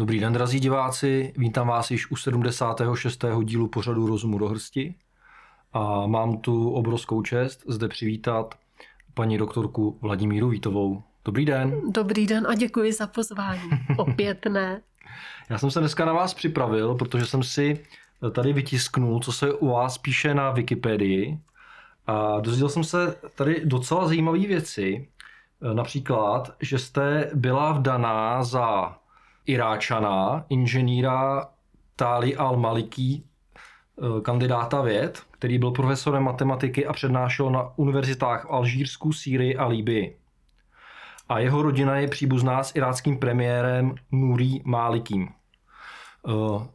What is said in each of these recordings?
Dobrý den, drazí diváci, vítám vás již u 76. dílu pořadu Rozumu do hrsti a mám tu obrovskou čest zde přivítat paní doktorku Vladimíru Vítovou. Dobrý den. Dobrý den a děkuji za pozvání. Opět ne. Já jsem se dneska na vás připravil, protože jsem si tady vytisknul, co se u vás píše na Wikipedii a dozvěděl jsem se tady docela zajímavé věci. Například, že jste byla vdaná za Iráčana, inženýra Tali al-Maliki, eh, kandidáta věd, který byl profesorem matematiky a přednášel na univerzitách v Alžírsku, Sýrii a Líbii. A jeho rodina je příbuzná s iráckým premiérem Nuri Málikým. Eh,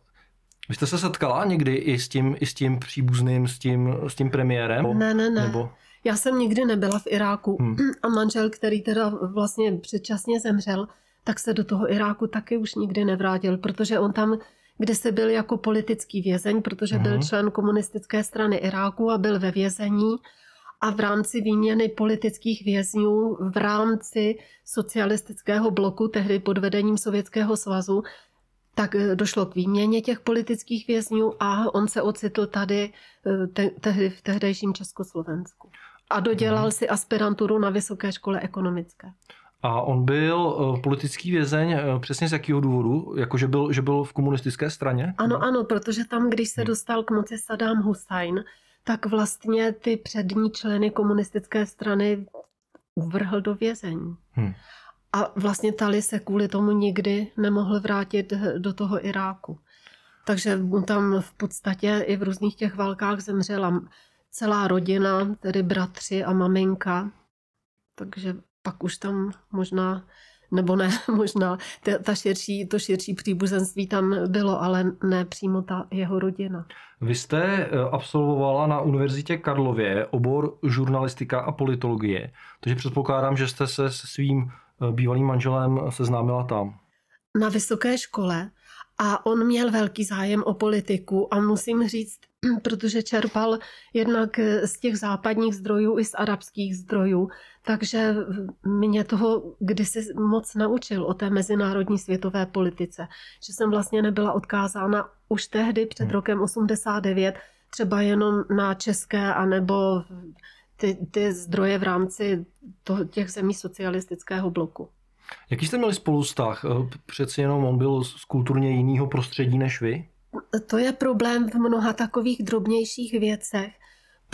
vy jste se setkala někdy i s tím, i s tím příbuzným, s tím, s tím premiérem? Ne, ne, ne. Nebo... Já jsem nikdy nebyla v Iráku hmm. a manžel, který teda vlastně předčasně zemřel, tak se do toho Iráku taky už nikdy nevrátil, protože on tam kde se byl jako politický vězeň, protože byl mhm. člen komunistické strany Iráku a byl ve vězení a v rámci výměny politických vězňů v rámci socialisticktehdy bloku, tehdy pod vedením Sovětského svazu, tak eh, došlo k výměně těch politických vězňů a on se ocitl tady eh, te- tehdy v tehdejším Československu. A dodělal hmm. si aspiranturu na Vysoké škole ekonomické. A on byl eh, politický vězeň eh, přesně z jakého důvodu? Jako, že byl, že byl v komunistické straně? Ano, ano, protože tam, když se hmm. dostal k moci Saddam Hussein, tak vlastně ty přední členy komunistické strany uvrhl do vězení. Hmm. A vlastně Tali se kvůli tomu nikdy nemohl vrátit do toho Iráku. Takže tam v podstatě i v různých těch válkách zemřela celá rodina, tedy bratři a maminka. Takže pak už tam možná nebo ne, možná ta širší, to širší příbuzenství tam bylo, ale ne přímo ta jeho rodina. Vy jste eh, absolvovala na Univerzitě Karlově obor žurnalistika a politologie, takže předpokládám, že jste se se svým eh, bývalým manželem seznámila tam. Na vysoké škole a on měl velký zájem o politiku a musím říct, protože čerpal jednak z těch západních zdrojů i z arabských zdrojů, takže mě toho kdysi moc naučil o té mezinárodní světové politice, že jsem vlastně nebyla odkázána už tehdy před hmm. rokem 89 třeba jenom na české anebo ty, ty zdroje v rámci toho, těch zemí socialistického bloku. Jaký jste měli spolu vztah? Eh, přeci jenom on byl z kulturně jiného prostředí než vy? To je problém v mnoha takových drobnějších věcech,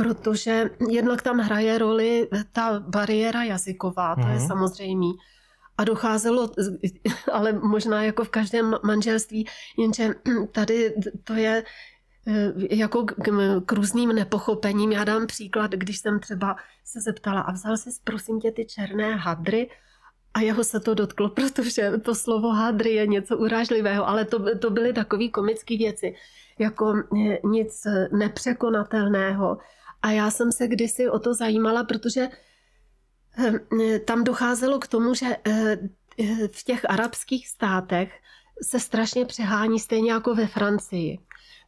protože jednak tam hraje roli ta bariéra jazyková, to mm. je mhm. samozřejmý. A docházelo, ale možná jako v každém manželství, jenže tady to je eh, jako k, k různým nepochopením. Já dám příklad, když jsem třeba se zeptala a vzal si prosím tě ty černé hadry a jeho se to dotklo, protože to slovo hadry je něco urážlivého, ale to, to byly takové komické věci, jako eh, nic nepřekonatelného. A já jsem se kdysi o to zajímala, protože eh, tam docházelo k tomu, že eh, v těch arabských státech se strašně přehání stejně jako ve Francii.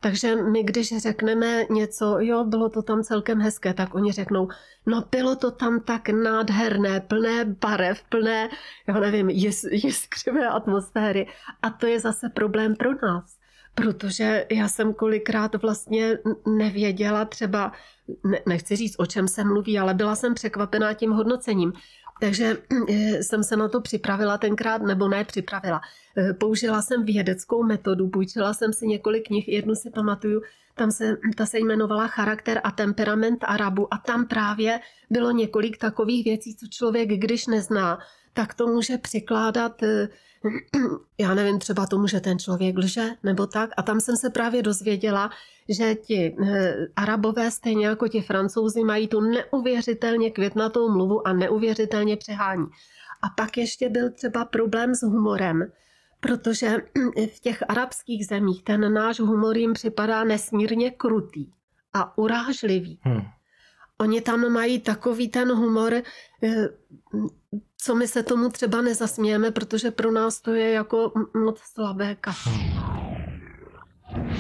Takže my, když řekneme něco, jo, bylo to tam celkem hezké, tak oni řeknou, no bylo to tam tak nádherné, plné barev, plné, já nevím, jiskřivé atmosféry. A to je zase problém pro nás. Protože já jsem kolikrát vlastně nevěděla třeba, ne, nechci říct, o čem se mluví, ale byla jsem překvapená tím hodnocením. Takže eh, jsem se na to připravila tenkrát, nebo ne připravila. Eh, použila jsem vědeckou metodu, půjčila jsem si několik knih, jednu si pamatuju, tam se, ta se jmenovala Charakter a temperament Arabu a tam právě bylo několik takových věcí, co člověk, když nezná, tak to může překládat eh, já nevím, třeba tomu, že ten člověk lže nebo tak. A tam jsem se právě dozvěděla, že ti eh, arabové, stejně jako ti francouzi, mají tu neuvěřitelně květnatou mluvu a neuvěřitelně přehání. A pak ještě byl třeba problém s humorem, protože v těch arabských zemích ten náš humor jim připadá nesmírně krutý a urážlivý. Hmm. Oni tam mají takový ten humor, eh, co my se tomu třeba nezasmějeme, protože pro nás to je jako moc slabé kafe.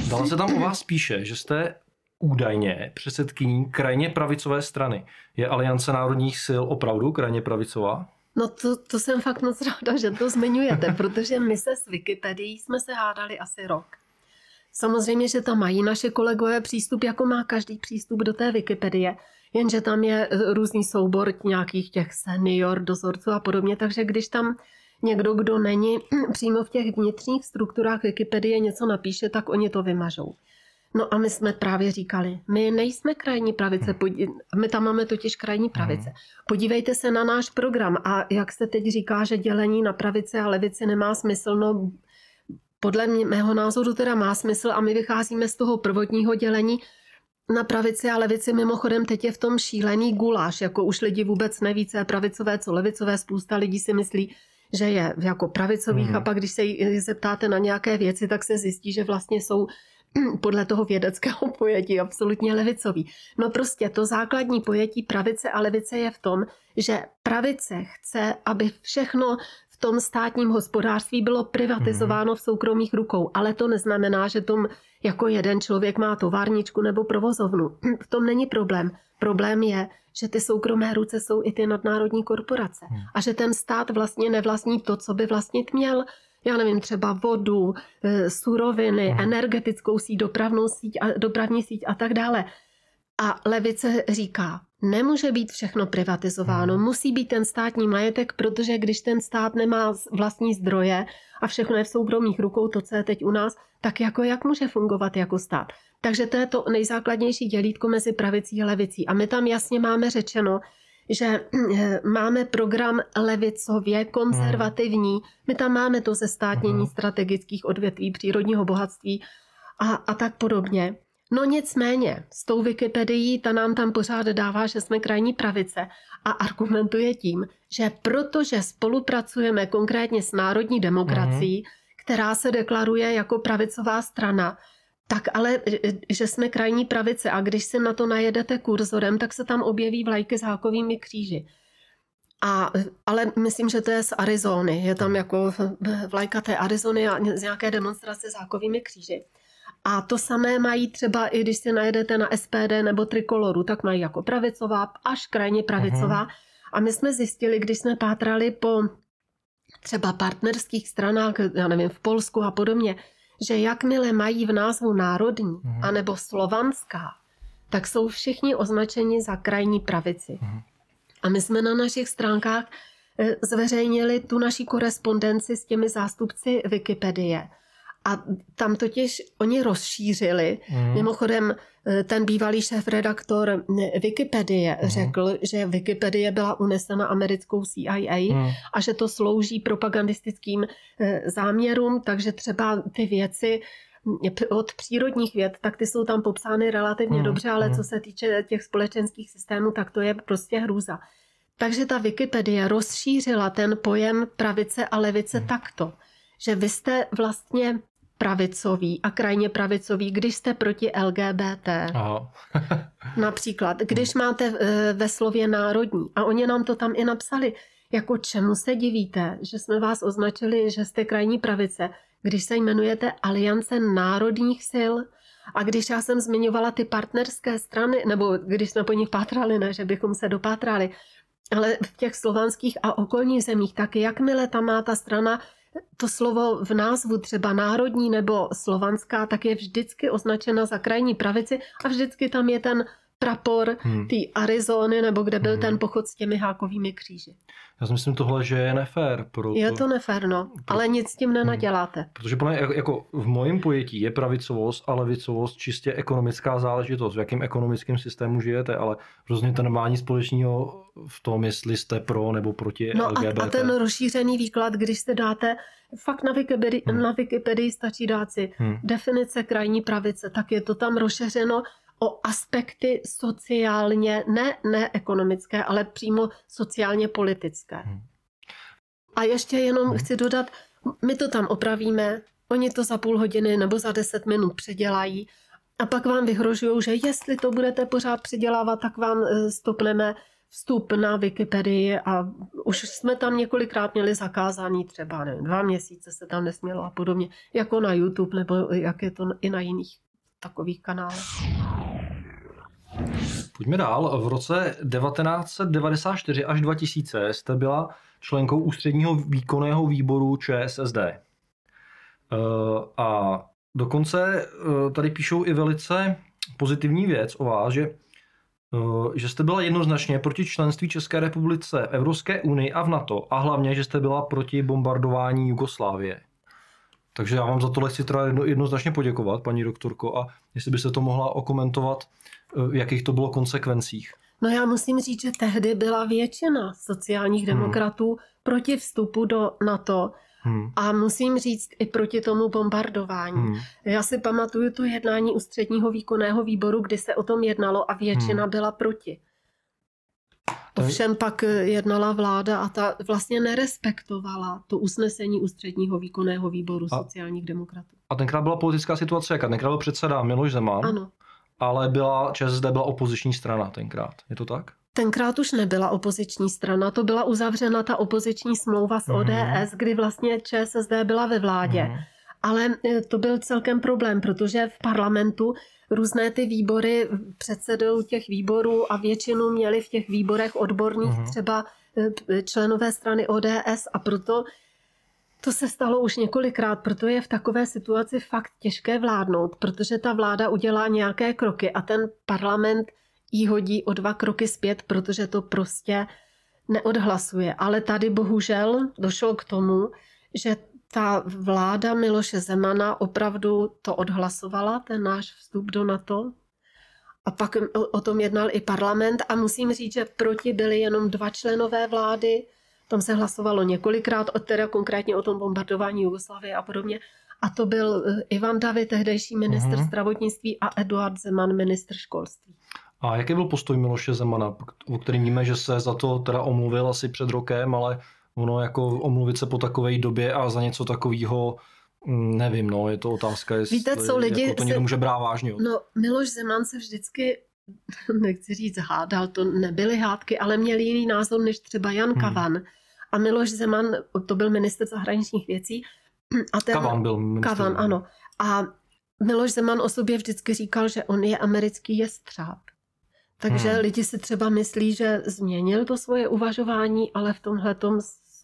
Dala se tam u vás píše, že jste údajně předsedkyní krajně pravicové strany. Je Aliance národních sil opravdu krajně pravicová? No to, to jsem fakt moc ráda, že to zmiňujete, protože my se s Wikipedií jsme se hádali asi rok. Samozřejmě, že tam mají naše kolegové přístup, jako má každý přístup do té Wikipedie, jenže tam je různý soubor nějakých těch senior, dozorců a podobně, takže když tam někdo, kdo není přímo v těch vnitřních strukturách Wikipedie něco napíše, tak oni to vymažou. No a my jsme právě říkali, my nejsme krajní pravice, hmm. my tam máme totiž krajní pravice. Hmm. Podívejte se na náš program a jak se teď říká, že dělení na pravici a levici nemá smysl, no podle mého názoru teda má smysl a my vycházíme z toho prvotního dělení na pravici a levici. Mimochodem teď je v tom šílený guláš, jako už lidi vůbec neví, co je pravicové, co levicové. Spousta lidí si myslí, že je jako pravicových mm. a pak, když se zeptáte na nějaké věci, tak se zjistí, že vlastně jsou podle toho vědeckého pojetí absolutně levicový. No prostě to základní pojetí pravice a levice je v tom, že pravice chce, aby všechno v tom státním hospodářství bylo privatizováno v soukromých rukou, ale to neznamená, že tom jako jeden člověk má továrničku nebo provozovnu. V tom není problém. Problém je, že ty soukromé ruce jsou i ty nadnárodní korporace hmm. a že ten stát vlastně nevlastní to, co by vlastnit měl já nevím, třeba vodu, e, suroviny, hmm. energetickou síť, dopravnou síť a, dopravní síť a tak dále. A levice říká, nemůže být všechno privatizováno, hmm. musí být ten státní majetek, protože když ten stát nemá vlastní zdroje a všechno je v soukromých rukou, to, co je teď u nás, tak jako jak může fungovat jako stát? Takže to je to nejzákladnější dělítko mezi pravicí a levicí. A my tam jasně máme řečeno, že eh, máme program levicově konzervativní. My tam máme to zestátnění mhm. strategických odvětví přírodního bohatství a, a tak podobně. No nicméně, s tou Wikipedií ta nám tam pořád dává, že jsme krajní pravice a argumentuje tím, že protože spolupracujeme konkrétně s národní demokracií, mm. která se deklaruje jako pravicová strana, tak ale, že jsme krajní pravice a když si na to najedete kurzorem, tak se tam objeví vlajky s hákovými kříži. A, ale myslím, že to je z Arizony. Je tam jako vlajka té Arizony a z nějaké demonstrace s hákovými kříži. A to samé mají třeba i když si najedete na SPD nebo Trikoloru, tak mají jako pravicová až krajně pravicová. Uh-huh. A my jsme zjistili, když jsme pátrali po třeba partnerských stranách, já nevím, v Polsku a podobně, že jakmile mají v názvu národní mm. anebo slovanská, tak jsou všichni označeni za krajní pravici. Mm. A my jsme na našich stránkách eh, zveřejnili tu naší korespondenci s těmi zástupci Wikipedie. A tam totiž oni rozšířili. Mm. Mimochodem, eh, ten bývalý šéf-redaktor Wikipedie mm. řekl, že Wikipedie byla unesena americkou CIA mm. a že to slouží propagandistickým eh, záměrům, takže třeba ty věci od přírodních věd, tak ty jsou tam popsány relativně mm. dobře, ale mm. co se týče těch společenských systémů, tak to je prostě hrůza. Takže ta Wikipedie rozšířila ten pojem pravice a levice mm. takto, že vy jste vlastně pravicový a krajně pravicový, když jste proti LGBT. Aha. Například, když máte eh, ve slově národní a oni nám to tam i napsali, jako čemu se divíte, že jsme vás označili, že jste krajní pravice, když se jmenujete Aliance národních sil a když já jsem zmiňovala ty partnerské strany, nebo když jsme po nich pátrali, ne, že bychom se dopátrali, ale v těch slovanských a okolních zemích, tak jakmile tam má ta strana to slovo v názvu třeba národní nebo slovanská, tak je vždycky označena za krajní pravici a vždycky tam je ten prapor hmm. té Arizony, nebo kde byl hmm. ten pochod s těmi hákovými kříži. Já si myslím tohle, že je nefér. Pro je to nefér, no, pro... ale nic s tím nenaděláte. Hmm. Protože plně, jako, jako v mojím pojetí je pravicovost a levicovost čistě ekonomická záležitost, v jakém ekonomickém systému žijete, ale rozhodně to nemá nic společného v tom, jestli jste pro nebo proti no LGBT. A, a ten rozšířený výklad, když se dáte fakt na Wikipedii, hmm. na Wikipedii stačí dát si hmm. definice krajní pravice, tak je to tam rozšířeno o aspekty sociálně, ne, ne ekonomické, ale přímo sociálně politické. Hmm. A ještě jenom hmm. chci dodat, my to tam opravíme, oni to za půl hodiny nebo za deset minut předělají a pak vám vyhrožují, že jestli to budete pořád předělávat, tak vám eh, stopneme vstup na Wikipedii a už jsme tam několikrát měli zakázaný třeba nevím, dva měsíce se tam nesmělo a podobně, jako na YouTube nebo jak je to i na jiných takových kanálech. Pojďme dál. V roce 1994 až 2000 jste byla členkou ústředního výkonného výboru ČSSD. Eh, a dokonce eh, tady píšou i velice pozitivní věc o vás, že, eh, že jste byla jednoznačně proti členství České republice v Evropské unii a v NATO a hlavně, že jste byla proti bombardování Jugoslávie. Takže já vám za tohle chci teda jedno, jednoznačně poděkovat, paní doktorko, a jestli byste to mohla okomentovat, v jakých to bylo konsekvencích. No já musím říct, že tehdy byla většina sociálních hmm. demokratů hmm. proti vstupu do NATO. Hmm. A musím říct i proti tomu bombardování. Hmm. Já si pamatuju to jednání ústředního výkonného výboru, kdy se o tom jednalo a většina hmm. byla proti. Ovšem pak jednala vláda a ta vlastně nerespektovala to usnesení ústředního výkonného výboru a, sociálních demokratů. A tenkrát byla politická situace jaká? Tenkrát byl předseda Miloš Zeman. Ano ale byla ČSSD byla opoziční strana tenkrát. Je to tak? Tenkrát už nebyla opoziční strana, to byla uzavřena ta opoziční smlouva s ODS, mm. kdy vlastně ČSSD byla ve vládě. Mm. Ale e, to byl celkem problém, protože v parlamentu různé ty výbory, předsedou těch výborů a většinu měli v těch výborech odborných mm. třeba e, členové strany ODS a proto to se stalo už několikrát, proto je v takové situaci fakt těžké vládnout, protože ta vláda udělá nějaké kroky a ten parlament jí hodí o dva kroky zpět, protože to prostě neodhlasuje. Ale tady bohužel došlo k tomu, že ta vláda Miloše Zemana opravdu to odhlasovala, ten náš vstup do NATO. A pak o tom jednal i parlament a musím říct, že proti byli jenom dva členové vlády, tam se hlasovalo několikrát, teda konkrétně o tom bombardování Jugoslávie a podobně. A to byl eh, Ivan David, tehdejší minister uh-huh. zdravotnictví a Eduard Zeman, minister školství. A jaký byl postoj Miloše Zemana, o kterým víme, že se za to teda omluvil asi před rokem, ale ono jako omluvit se po takové době a za něco takového mm, Nevím, no, je to otázka, jestli Víte, co lidi jako to někdo se... může brát vážně. No, Miloš Zeman se vždycky, nechci říct hádal, to nebyly hádky, ale měl jiný názor než třeba Jan hmm. Kavan. A Miloš Zeman, to byl minister zahraničních věcí. A ten, Kavan byl minister. Kavan, ano. A Miloš Zeman o sobě vždycky říkal, že on je americký jestřáb. Takže hmm. lidi si třeba myslí, že změnil to svoje uvažování, ale v tomhle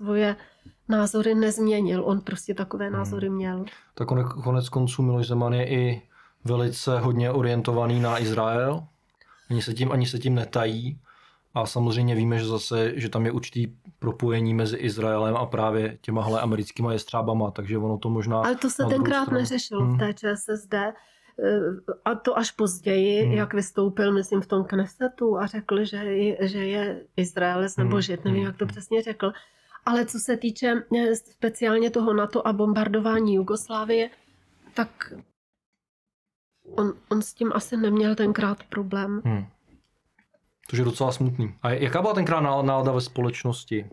svoje názory nezměnil. On prostě takové hmm. názory měl. Tak konec konců Miloš Zeman je i velice hodně orientovaný na Izrael. Ani se tím, ani se tím netají. A samozřejmě víme, že zase, že tam je určitý propojení mezi Izraelem a právě těmahle americkýma jestřábama, takže ono to možná... Ale to se tenkrát stranu. neřešilo hmm. v té ČSSD. Eh, a to až později, hmm. jak vystoupil, myslím, v tom Knesetu a řekl, že je, že je Izraelec nebo hmm. Žid, nevím, jak to hmm. přesně řekl. Ale co se týče eh, speciálně toho NATO a bombardování Jugoslávie, tak on, on s tím asi neměl tenkrát problém. Hmm. To je docela smutný. A jaká byla tenkrát nálada ve společnosti?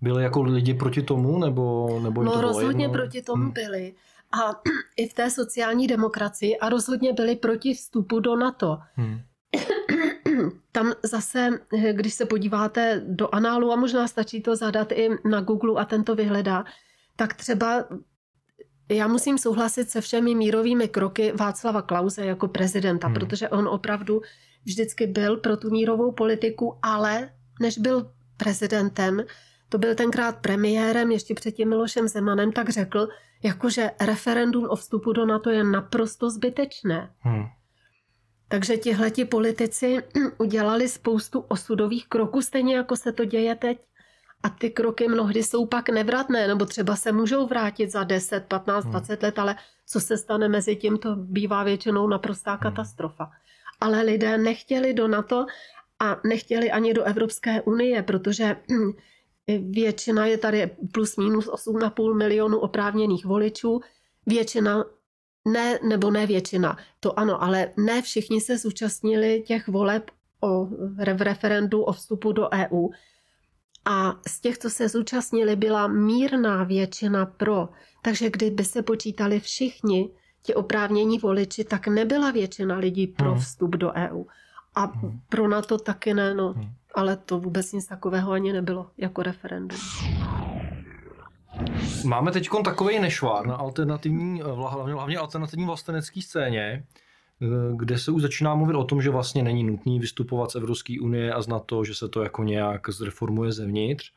Byli jako lidi proti tomu, nebo, nebo No to rozhodně jedno? proti tomu hmm. byli. A i v té sociální demokracii a rozhodně byli proti vstupu do NATO. Hmm. Tam zase, když se podíváte do análu, a možná stačí to zadat i na Google a tento vyhledá, tak třeba já musím souhlasit se všemi mírovými kroky Václava Klauze jako prezidenta, hmm. protože on opravdu vždycky byl pro tu mírovou politiku, ale než byl prezidentem, to byl tenkrát premiérem, ještě před tím Milošem Zemanem, tak řekl, jakože referendum o vstupu do NATO je naprosto zbytečné. Hmm. Takže tihleti politici udělali spoustu osudových kroků, stejně jako se to děje teď. A ty kroky mnohdy jsou pak nevratné, nebo třeba se můžou vrátit za 10, 15, 20 let, ale co se stane mezi tím, to bývá většinou naprostá hmm. katastrofa ale lidé nechtěli do NATO a nechtěli ani do Evropské unie, protože většina je tady plus minus 8,5 milionu oprávněných voličů, většina ne, nebo ne většina, to ano, ale ne všichni se zúčastnili těch voleb o, v referendu o vstupu do EU. A z těch, co se zúčastnili, byla mírná většina pro. Takže kdyby se počítali všichni, ti oprávnění voliči, tak nebyla většina lidí pro hmm. vstup do EU. A hmm. pro NATO taky ne, no. Hmm. Ale to vůbec nic takového ani nebylo jako referendum. Máme teď takový nešvár na alternativní, hlavně alternativní vlastenecké scéně, kde se už začíná mluvit o tom, že vlastně není nutný vystupovat z Evropské unie a znat to, že se to jako nějak zreformuje zevnitř.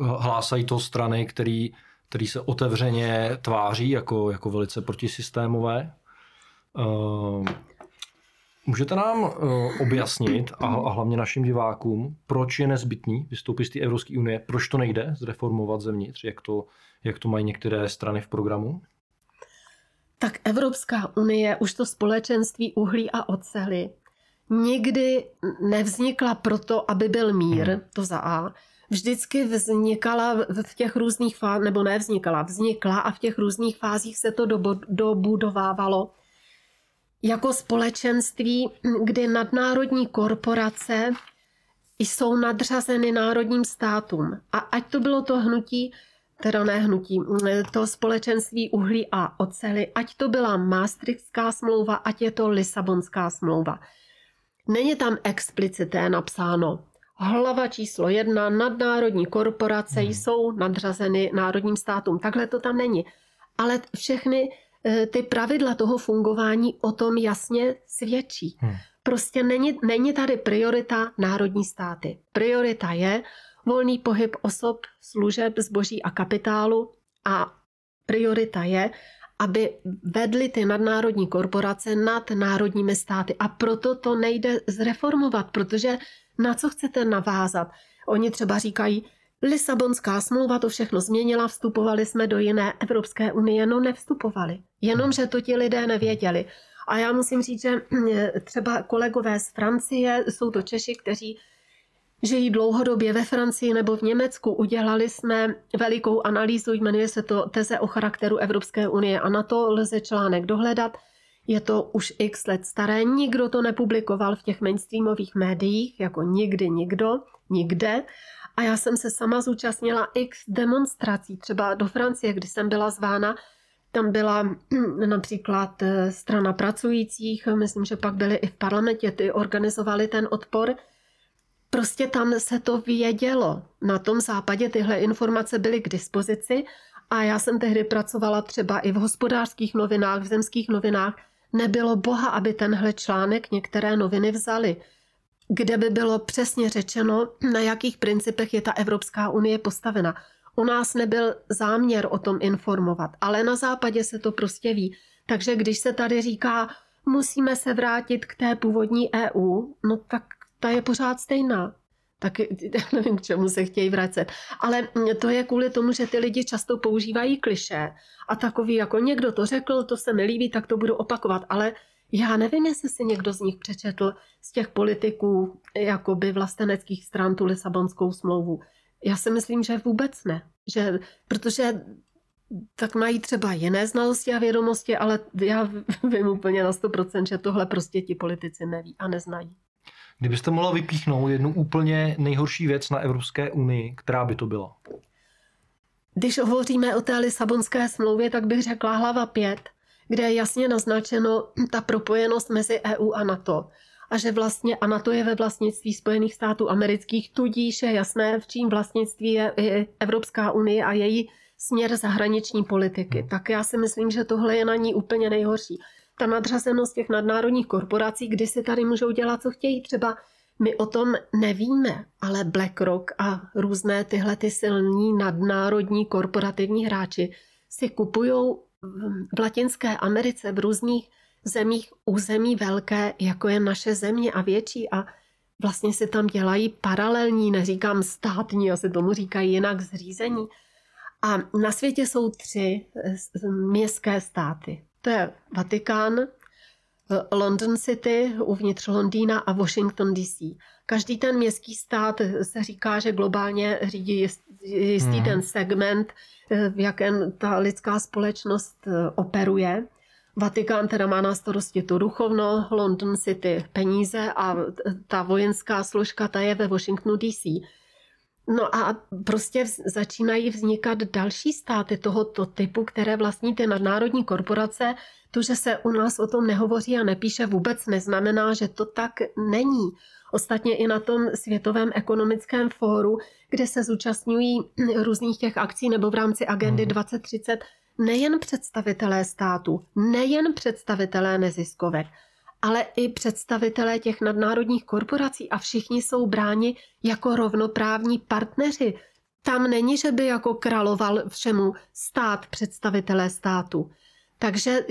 Hlásají to strany, který, který se otevřeně tváří jako, jako velice protisystémové. Můžete nám uh, objasnit a, a hlavně našim divákům, proč je nezbytný vystoupit z té Evropské unie, proč to nejde zreformovat zevnitř, jak to, jak to mají některé strany v programu? Tak Evropská unie, už to společenství uhlí a ocely, nikdy nevznikla proto, aby byl mír, hmm. to za A. Vždycky vznikala v těch různých fázích, nebo nevznikala, vznikla a v těch různých fázích se to dobudovávalo jako společenství, kdy nadnárodní korporace jsou nadřazeny národním státům. A ať to bylo to hnutí, teda ne hnutí, to společenství uhlí a ocely, ať to byla Maastrichtská smlouva, ať je to Lisabonská smlouva. Není tam explicité napsáno. Hlava číslo jedna, nadnárodní korporace hmm. jsou nadřazeny národním státům. Takhle to tam není. Ale všechny ty pravidla toho fungování o tom jasně svědčí. Hmm. Prostě není, není tady priorita národní státy. Priorita je volný pohyb osob, služeb, zboží a kapitálu a priorita je, aby vedly ty nadnárodní korporace nad národními státy. A proto to nejde zreformovat, protože na co chcete navázat? Oni třeba říkají, Lisabonská smlouva to všechno změnila, vstupovali jsme do jiné Evropské unie, no nevstupovali. Jenomže to ti lidé nevěděli. A já musím říct, že eh, třeba kolegové z Francie, jsou to Češi, kteří žijí dlouhodobě ve Francii nebo v Německu. Udělali jsme velikou analýzu, jmenuje se to Teze o charakteru Evropské unie a na to lze článek dohledat. Je to už x let staré, nikdo to nepublikoval v těch mainstreamových médiích, jako nikdy nikdo, nikde. A já jsem se sama zúčastnila x demonstrací, třeba do Francie, kdy jsem byla zvána. Tam byla například eh, strana pracujících, myslím, že pak byly i v parlamentě, ty organizovali ten odpor. Prostě tam se to vědělo. Na tom západě tyhle informace byly k dispozici a já jsem tehdy pracovala třeba i v hospodářských novinách, v zemských novinách. Nebylo boha, aby tenhle článek některé noviny vzali kde by bylo přesně řečeno, na jakých principech je ta Evropská unie postavena. U nás nebyl záměr o tom informovat, ale na západě se to prostě ví. Takže když se tady říká, musíme se vrátit k té původní EU, no tak ta je pořád stejná. Tak nevím, k čemu se chtějí vracet. Ale to je kvůli tomu, že ty lidi často používají kliše a takový, jako někdo to řekl, to se mi líbí, tak to budu opakovat. Ale já nevím, jestli si někdo z nich přečetl z těch politiků jakoby vlasteneckých stran tu Lisabonskou smlouvu. Já si myslím, že vůbec ne. Že, protože tak mají třeba jiné znalosti a vědomosti, ale já vím úplně na 100%, že tohle prostě ti politici neví a neznají. Kdybyste mohla vypíchnout jednu úplně nejhorší věc na Evropské unii, která by to byla? Když hovoříme o té Lisabonské smlouvě, tak bych řekla hlava 5 kde je jasně naznačeno ta propojenost mezi EU a NATO. A že vlastně a NATO je ve vlastnictví Spojených států amerických, tudíž je jasné, v čím vlastnictví je Evropská unie a její směr zahraniční politiky. Hmm. Tak já si myslím, že tohle je na ní úplně nejhorší. Ta nadřazenost těch nadnárodních korporací, kdy si tady můžou dělat, co chtějí. Třeba my o tom nevíme, ale BlackRock a různé tyhle ty silní nadnárodní korporativní hráči si kupují v Latinské Americe, v různých zemích území velké, jako je naše země a větší a vlastně si tam dělají paralelní, neříkám státní, asi tomu říkají jinak zřízení. A na světě jsou tři městské státy. To je Vatikán, London City, uvnitř Londýna a Washington DC. Každý ten městský stát se říká, že globálně řídí jistý hmm. ten segment, v jakém ta lidská společnost eh, operuje. Vatikán teda má na starosti to duchovno, London City peníze a ta vojenská složka ta je ve Washingtonu DC. No a prostě začínají vznikat další státy tohoto typu, které vlastní ty nadnárodní korporace. To, že se u nás o tom nehovoří a nepíše, vůbec neznamená, že to tak není. Ostatně i na tom Světovém ekonomickém fóru, kde se zúčastňují různých těch akcí nebo v rámci agendy 2030, nejen představitelé státu, nejen představitelé neziskovek, ale i představitelé těch nadnárodních korporací a všichni jsou bráni jako rovnoprávní partneři. Tam není, že by jako královal všemu stát, představitelé státu. Takže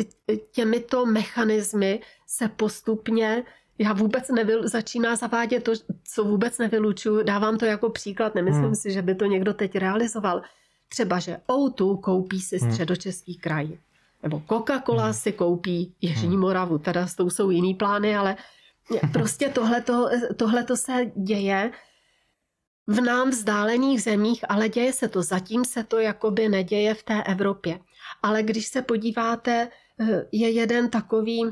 těmito mechanismy se postupně já vůbec nevyl, začíná zavádět to, co vůbec nevylučuju. Dávám to jako příklad, nemyslím hmm. si, že by to někdo teď realizoval. Třeba, že Outu koupí si hmm. středočeský kraj. Nebo Coca-Cola hmm. si koupí Jižní hmm. Moravu. Teda s tou jsou jiný plány, ale prostě tohle to se děje v nám vzdálených zemích, ale děje se to. Zatím se to jakoby neděje v té Evropě. Ale když se podíváte, eh, je jeden takový,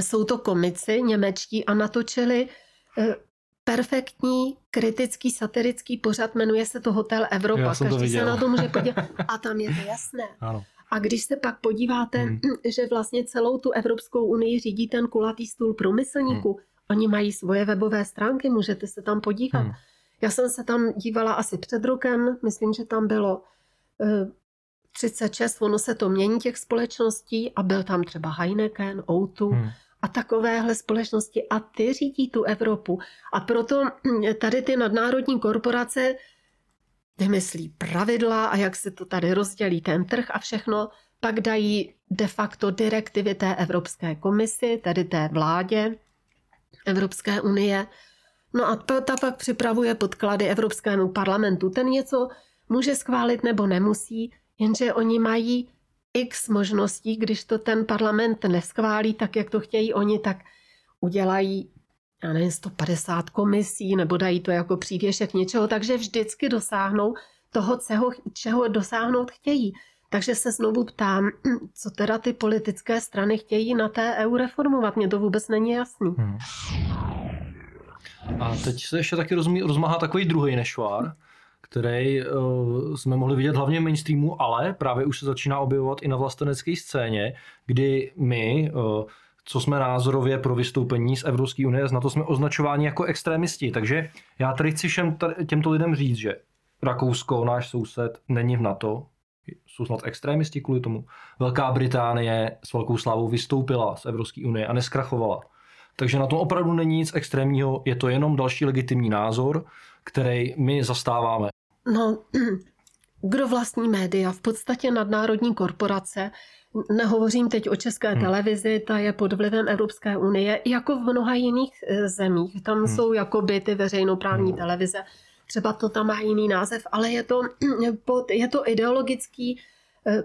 jsou to komici němečtí a natočili eh, perfektní kritický satirický pořad, jmenuje se to Hotel Evropa. Každý se na to může podívat. A tam je to jasné. Ano. A když se pak podíváte, hmm. že vlastně celou tu Evropskou unii řídí ten kulatý stůl průmyslníků, hmm. oni mají svoje webové stránky, můžete se tam podívat. Hmm. Já jsem se tam dívala asi před rokem, myslím, že tam bylo 36, eh, ono se to mění těch společností a byl tam třeba Heineken, Outu hmm. a takovéhle společnosti a ty řídí tu Evropu. A proto tady ty nadnárodní korporace vymyslí pravidla a jak se to tady rozdělí ten trh a všechno, pak dají de facto direktivy té Evropské komisi, tedy té vládě Evropské unie. No a ta, ta pak připravuje podklady Evropskému parlamentu. Ten něco může schválit nebo nemusí, jenže oni mají x možností, když to ten parlament neschválí tak, jak to chtějí oni, tak udělají já nevím, 150 komisí nebo dají to jako přívěšek něčeho, takže vždycky dosáhnou toho, čeho, čeho dosáhnout chtějí. Takže se znovu ptám, co teda ty politické strany chtějí na té EU reformovat. Mně to vůbec není jasný. Hmm. A teď se ještě taky rozmí, rozmáhá takový druhý nešvár, který uh, jsme mohli vidět hlavně v mainstreamu, ale právě už se začíná objevovat i na vlastenecké scéně, kdy my, uh, co jsme názorově pro vystoupení z Evropské unie, na to jsme označováni jako extrémisti. Takže já tady chci všem těmto lidem říct, že Rakousko, náš soused, není v NATO, jsou snad extrémisti kvůli tomu. Velká Británie s velkou slávou vystoupila z Evropské unie a neskrachovala. Takže na tom opravdu není nic extrémního, je to jenom další legitimní názor, který my zastáváme. No, kdo vlastní média? V podstatě nadnárodní korporace. Nehovořím teď o české hmm. televizi, ta je pod vlivem Evropské unie, jako v mnoha jiných eh, zemích. Tam hmm. jsou jakoby ty veřejnoprávní hmm. televize. Třeba to tam má jiný název, ale je to, je to ideologický eh,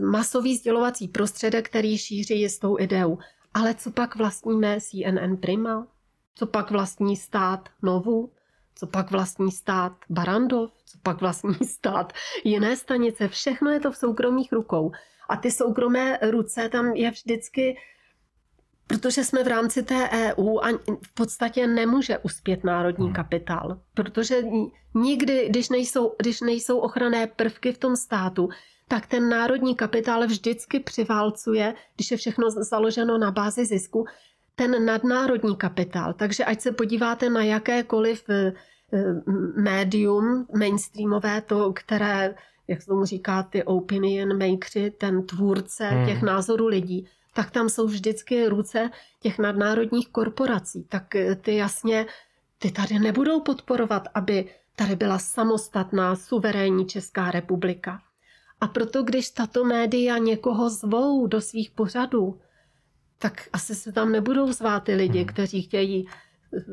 masový sdělovací prostředek, který šíří jistou ideu. Ale co pak vlastníme CNN Prima? Co pak vlastní stát Novu? Co pak vlastní stát Barandov? Co pak vlastní stát jiné stanice? Všechno je to v soukromých rukou. A ty soukromé ruce tam je vždycky, protože jsme v rámci té EU a v podstatě nemůže uspět národní hmm. kapitál. Protože nikdy, když nejsou, když nejsou ochranné prvky v tom státu, tak ten národní kapitál vždycky přiválcuje, když je všechno založeno na bázi zisku, ten nadnárodní kapitál. Takže ať se podíváte na jakékoliv eh, médium mainstreamové, to, které, jak se tomu říká, ty opinion makeři, ten tvůrce hmm. těch názorů lidí, tak tam jsou vždycky ruce těch nadnárodních korporací. Tak eh, ty jasně, ty tady nebudou podporovat, aby tady byla samostatná, suverénní Česká republika. A proto, když tato média někoho zvou do svých pořadů, tak asi se tam nebudou zvát ty lidi, hmm. kteří chtějí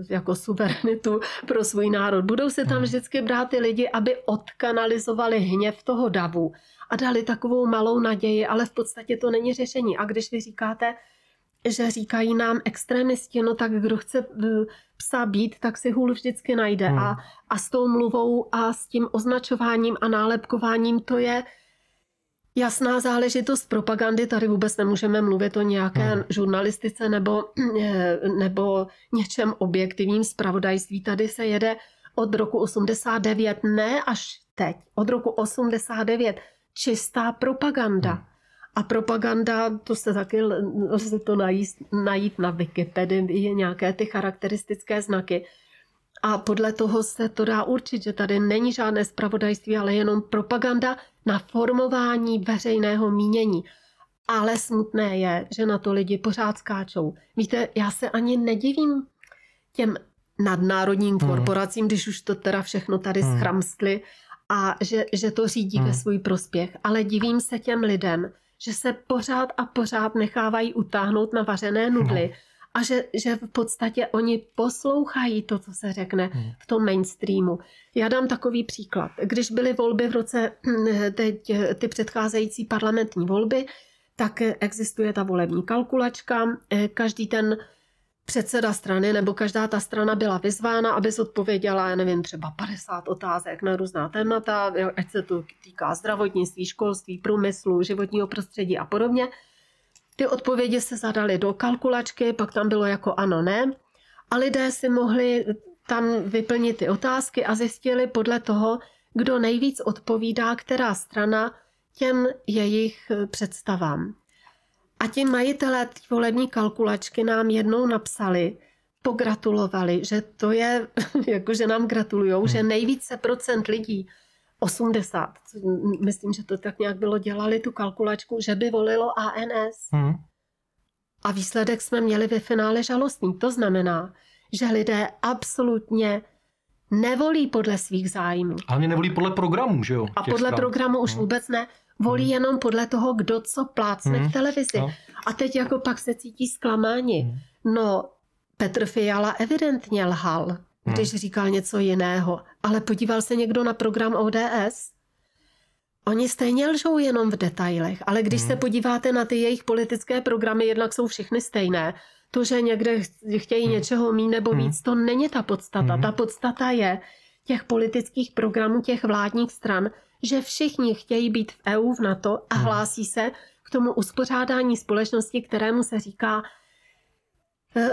jako suverenitu pro svůj národ. Budou se tam hmm. vždycky brát ty lidi, aby odkanalizovali hněv toho davu a dali takovou malou naději, ale v podstatě to není řešení. A když vy říkáte, že říkají nám extremisti, no tak kdo chce eh, psa být, tak si hůl vždycky najde. Hmm. A, a s tou mluvou a s tím označováním a nálepkováním to je jasná záležitost propagandy. Tady vůbec nemůžeme mluvit o nějaké hmm. žurnalistice nebo, eh, nebo něčem objektivním zpravodajství. Tady se jede od roku 89, ne až teď, od roku 89 čistá propaganda. Hmm. A propaganda, to se taky lze to najít, najít na Wikipedii, je nějaké ty charakteristické znaky. A podle toho se to dá určit, že tady není žádné spravodajství, ale jenom propaganda na formování veřejného mínění. Ale smutné je, že na to lidi pořád skáčou. Víte, já se ani nedivím těm nadnárodním hmm. korporacím, když už to teda všechno tady hmm. schramstli a že, že to řídí hmm. ve svůj prospěch. Ale divím se těm lidem, že se pořád a pořád nechávají utáhnout na vařené nudly. Hmm a že, že v podstatě oni poslouchají to, co se řekne hmm. v tom mainstreamu. Já dám takový příklad. Když byly volby v roce, teď ty předcházející parlamentní volby, tak existuje ta volební kalkulačka. Každý ten předseda strany nebo každá ta strana byla vyzvána, aby zodpověděla, já nevím, třeba 50 otázek na různá témata, ať se to týká zdravotnictví, školství, průmyslu, životního prostředí a podobně. Ty odpovědi se zadaly do kalkulačky, pak tam bylo jako ano, ne. A lidé si mohli tam vyplnit ty otázky a zjistili podle toho, kdo nejvíc odpovídá, která strana těm jejich představám. A ti majitelé volební kalkulačky nám jednou napsali, pogratulovali, že to je, jako že nám gratulujou, hmm. že nejvíce procent lidí 80. Myslím, že to tak nějak bylo, dělali tu kalkulačku, že by volilo ANS. Hmm. A výsledek jsme měli ve finále žalostný. To znamená, že lidé absolutně nevolí podle svých zájmů. Ani nevolí podle programu, že jo? A podle stran. programu už hmm. vůbec ne. Volí hmm. jenom podle toho, kdo co plácne hmm. v televizi. No. A teď jako pak se cítí zklamáni. Hmm. No, Petr Fiala evidentně lhal když hmm. říkal něco jiného. Ale podíval se někdo na program ODS? Oni stejně lžou jenom v detailech, ale když hmm. se podíváte na ty jejich politické programy, jednak jsou všechny stejné. To, že někde chtějí hmm. něčeho mít nebo hmm. víc, to není ta podstata. Hmm. Ta podstata je těch politických programů těch vládních stran, že všichni chtějí být v EU, v NATO a hmm. hlásí se k tomu uspořádání společnosti, kterému se říká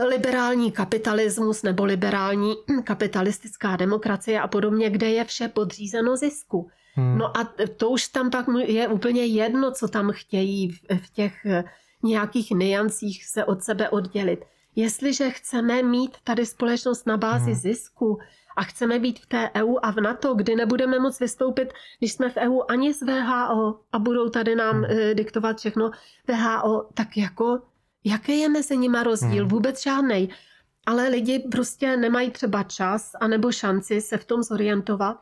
liberální kapitalismus nebo liberální kapitalistická demokracie a podobně, kde je vše podřízeno zisku. Hmm. No a to už tam pak je úplně jedno, co tam chtějí v těch eh, nějakých niancích se od sebe oddělit. Jestliže chceme mít tady společnost na bázi hmm. zisku a chceme být v té EU a v NATO, kdy nebudeme moc vystoupit, když jsme v EU ani z VHO a budou tady nám hmm. Eh, diktovat všechno VHO, tak jako Jaký je mezi nimi rozdíl? Hmm. Vůbec žádný. Ale lidi prostě nemají třeba čas anebo šanci se v tom zorientovat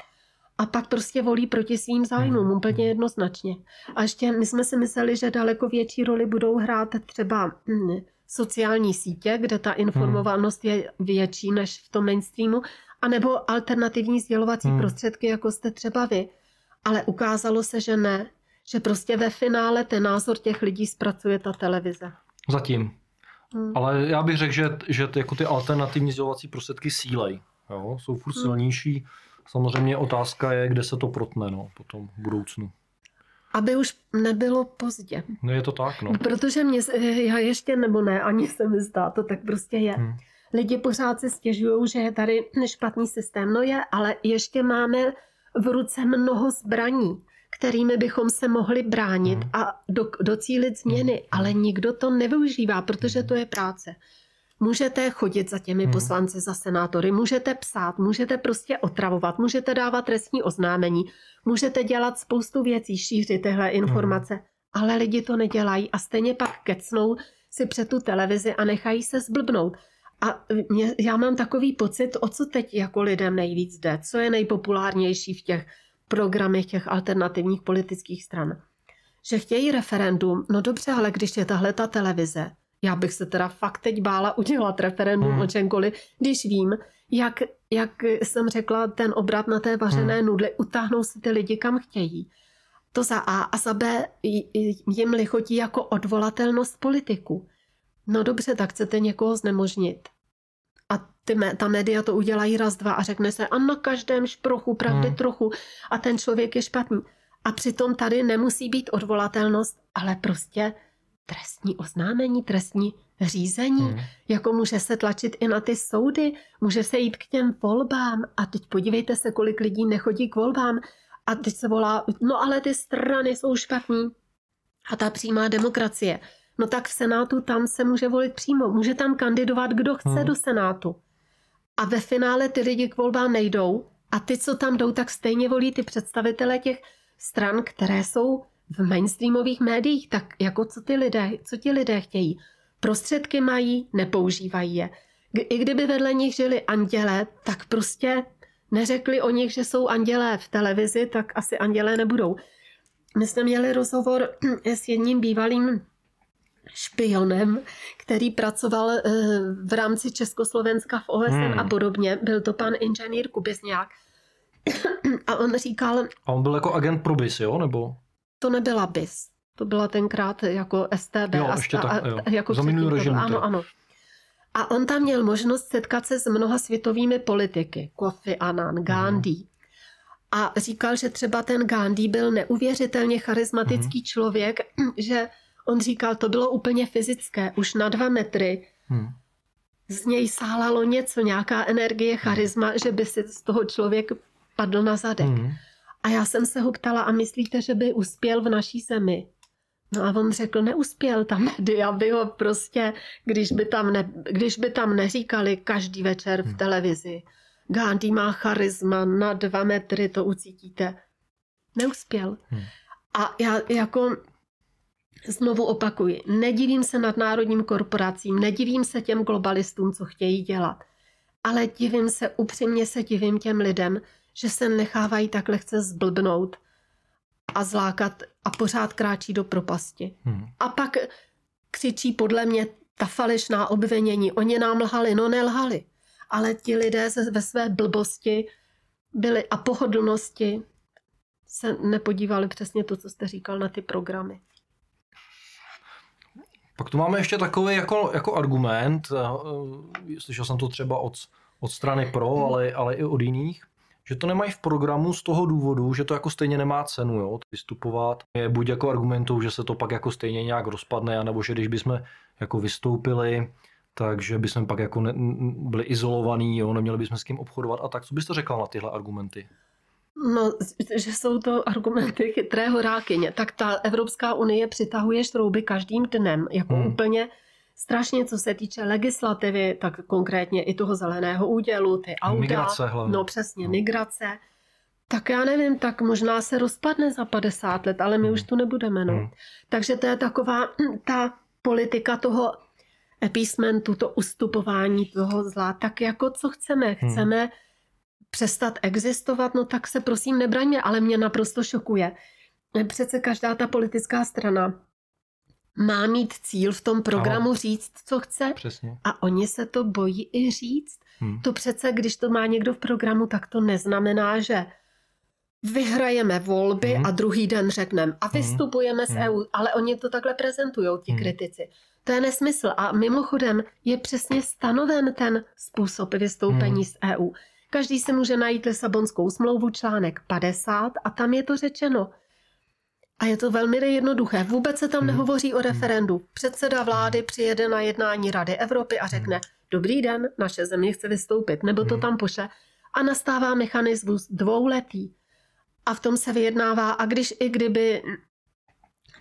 a pak prostě volí proti svým zájmům, hmm. úplně jednoznačně. A ještě my jsme si mysleli, že daleko větší roli budou hrát třeba hm, sociální sítě, kde ta informovanost je větší než v tom mainstreamu, anebo alternativní sdělovací hmm. prostředky, jako jste třeba vy. Ale ukázalo se, že ne, že prostě ve finále ten názor těch lidí zpracuje ta televize. Zatím. Hmm. Ale já bych řekl, že, že ty, jako ty alternativní sdělovací prostředky sílej. Jo? Jsou furt hmm. silnější. Samozřejmě otázka je, kde se to protne no, potom v budoucnu. Aby už nebylo pozdě. No je to tak, no. Protože mě, já ještě nebo ne, ani se mi zdá, to tak prostě je. Hmm. Lidi pořád se stěžují, že je tady špatný systém. No je, ale ještě máme v ruce mnoho zbraní kterými bychom se mohli bránit hmm. a do, docílit změny, hmm. ale nikdo to nevyužívá, protože hmm. to je práce. Můžete chodit za těmi hmm. poslanci, za senátory, můžete psát, můžete prostě otravovat, můžete dávat trestní oznámení, můžete dělat spoustu věcí, šířit tyhle informace, hmm. ale lidi to nedělají a stejně pak kecnou si před tu televizi a nechají se zblbnout. A mě, já mám takový pocit, o co teď jako lidem nejvíc jde, co je nejpopulárnější v těch programy těch alternativních politických stran. Že chtějí referendum, no dobře, ale když je tahle ta televize, já bych se teda fakt teď bála udělat referendum hmm. o čemkoliv, když vím, jak, jak jsem řekla, ten obrat na té vařené hmm. nudli, utáhnou si ty lidi kam chtějí. To za A a za B jim lichotí jako odvolatelnost politiku. No dobře, tak chcete někoho znemožnit a ty, ta média to udělají raz, dva a řekne se a na každém šprochu pravdy hmm. trochu a ten člověk je špatný. A přitom tady nemusí být odvolatelnost, ale prostě trestní oznámení, trestní řízení, hmm. jako může se tlačit i na ty soudy, může se jít k těm volbám a teď podívejte se, kolik lidí nechodí k volbám a teď se volá, no ale ty strany jsou špatný a ta přímá demokracie. No tak v Senátu tam se může volit přímo. Může tam kandidovat, kdo chce hmm. do Senátu. a ve finále ty lidi k volbám nejdou a ty, co tam jdou, tak stejně volí ty představitele těch stran, které jsou v mainstreamových médiích. Tak jako co ty lidé, co ti lidé chtějí? Prostředky mají, nepoužívají je. I kdyby vedle nich žili anděle, tak prostě neřekli o nich, že jsou andělé v televizi, tak asi andělé nebudou. My jsme měli rozhovor s jedním bývalým špionem, který pracoval eh, v rámci Československa v OSN hmm. a podobně. Byl to pan inženýr Kubizňák. A on říkal... A on byl jako agent pro BIS, jo? Nebo? To nebyla BIS. To byla tenkrát jako STB. Jo, ještě a, tak, jo. Jako Za minulý režim. Ano, ano. A on tam měl možnost setkat se s mnoha světovými politiky. Kofi Annan, Gandhi. Hmm. A říkal, že třeba ten Gandhi byl neuvěřitelně charismatický hmm. člověk, že On říkal, to bylo úplně fyzické, už na dva metry. Hmm. Z něj sálalo něco, nějaká energie, charisma, že by si z toho člověk padl na zadek. Hmm. A já jsem se ho ptala, a myslíte, že by uspěl v naší zemi? No a on řekl, neuspěl, ta média by ho prostě, když by tam, ne, když by tam neříkali každý večer v hmm. televizi, Gandhi má charisma, na dva metry to ucítíte. Neuspěl. Hmm. A já jako Znovu opakuji, nedivím se nad národním korporacím, nedivím se těm globalistům, co chtějí dělat, ale divím se, upřímně se divím těm lidem, že se nechávají tak lehce zblbnout a zlákat a pořád kráčí do propasti. Hmm. A pak křičí podle mě ta falešná obvinění. Oni nám lhali, no nelhali. Ale ti lidé se ve své blbosti byli a pohodlnosti se nepodívali přesně to, co jste říkal na ty programy. Pak tu máme ještě takový jako, jako argument, eh, eh, slyšel jsem to třeba od, od strany pro, ale, ale i od jiných, že to nemají v programu z toho důvodu, že to jako stejně nemá cenu jo, vystupovat. Je buď jako argumentou, že se to pak jako stejně nějak rozpadne, anebo že když bychom jako vystoupili, takže bychom pak jako ne, byli izolovaní, jo, neměli bychom s kým obchodovat a tak. Co byste řekl na tyhle argumenty? No, že jsou to argumenty chytré horákyně. Tak ta Evropská unie přitahuje štrouby každým dnem, jako hmm. úplně strašně, co se týče legislativy, tak konkrétně i toho zeleného údělu, ty auta. Migrace hlavně. No přesně, no. migrace. Tak já nevím, tak možná se rozpadne za 50 let, ale my hmm. už tu nebudeme. No. Hmm. Takže to je taková ta politika toho epísmentu, to ustupování toho zla. Tak jako co chceme? Hmm. Chceme hmm přestat existovat, no tak se prosím nebraňme, ale mě naprosto šokuje. Přece každá ta politická strana má mít cíl v tom programu ano. říct, co chce. Přesně. A oni se to bojí i říct. Hmm. To přece, když to má někdo v programu, tak to neznamená, že vyhrajeme volby hmm. a druhý den řekneme a hmm. vystupujeme hmm. z EU, ale oni to takhle prezentují, ti hmm. kritici. To je nesmysl. A mimochodem je přesně stanoven ten způsob vystoupení hmm. z EU. Každý se může najít Lisabonskou smlouvu článek 50 a tam je to řečeno. A je to velmi jednoduché. Vůbec se tam hmm. nehovoří o hmm. referendu. Předseda vlády hmm. přijede na jednání Rady Evropy a řekne, dobrý den, naše země chce vystoupit, nebo to tam pošle. A nastává mechanismus dvouletý. A v tom se vyjednává. A když i kdyby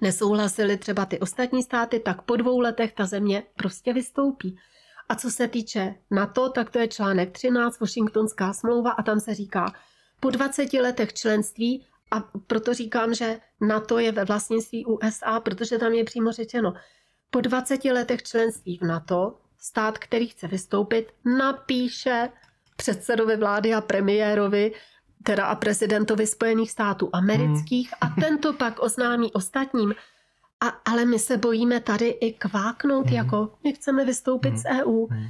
nesouhlasili třeba ty ostatní státy, tak po dvou letech ta země prostě vystoupí. A co se týče NATO, tak to je článek 13, Washingtonská smlouva a tam se říká, po 20 letech členství, a proto říkám, že NATO je ve vlastnictví USA, protože tam je přímo řečeno, po 20 letech členství v NATO stát, který chce vystoupit, napíše předsedovi vlády a premiérovi, teda a prezidentovi Spojených států amerických hmm. a tento pak oznámí ostatním, a, ale my se bojíme tady i kváknout, hmm. jako my chceme vystoupit hmm. z EU. Hmm.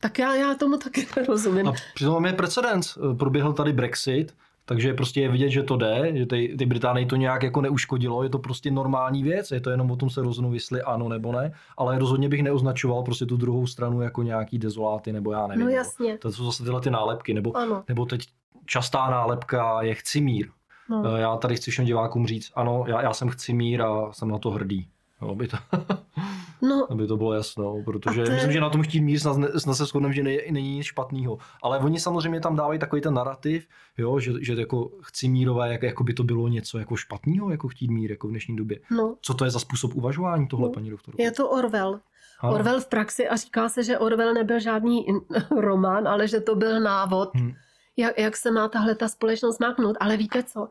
Tak já, já tomu taky nerozumím. A přitom máme precedens. Proběhl tady Brexit, takže prostě je vidět, že to jde, že ty, ty Británii to nějak jako neuškodilo, je to prostě normální věc, je to jenom o tom se rozhodnout, jestli ano nebo ne, ale rozhodně bych neoznačoval prostě tu druhou stranu jako nějaký dezoláty nebo já nevím. No jasně. To jsou zase tyhle ty nálepky, nebo, nebo teď častá nálepka je chci mír. No. Eh, já tady chci všem divákům říct, ano, já, já jsem chci mír a jsem na to hrdý. Jo, aby, to, no. aby to bylo jasno, protože te... myslím, že na tom chtít mír snad, snad se shodneme, že nej, není nic špatného. Ale oni samozřejmě tam dávají takový ten narrativ, jo, že, že jako chci mírové, jak, jako by to bylo něco jako špatného, jako chtít mír jako v dnešní době. No. Co to je za způsob uvažování tohle, no. paní doktorko? Je to Orwell. Ano. Orwell v praxi a říká se, že Orwell nebyl žádný román, ale že to byl návod, hmm. Jak, jak se má tahle ta společnost máknout. Ale víte co?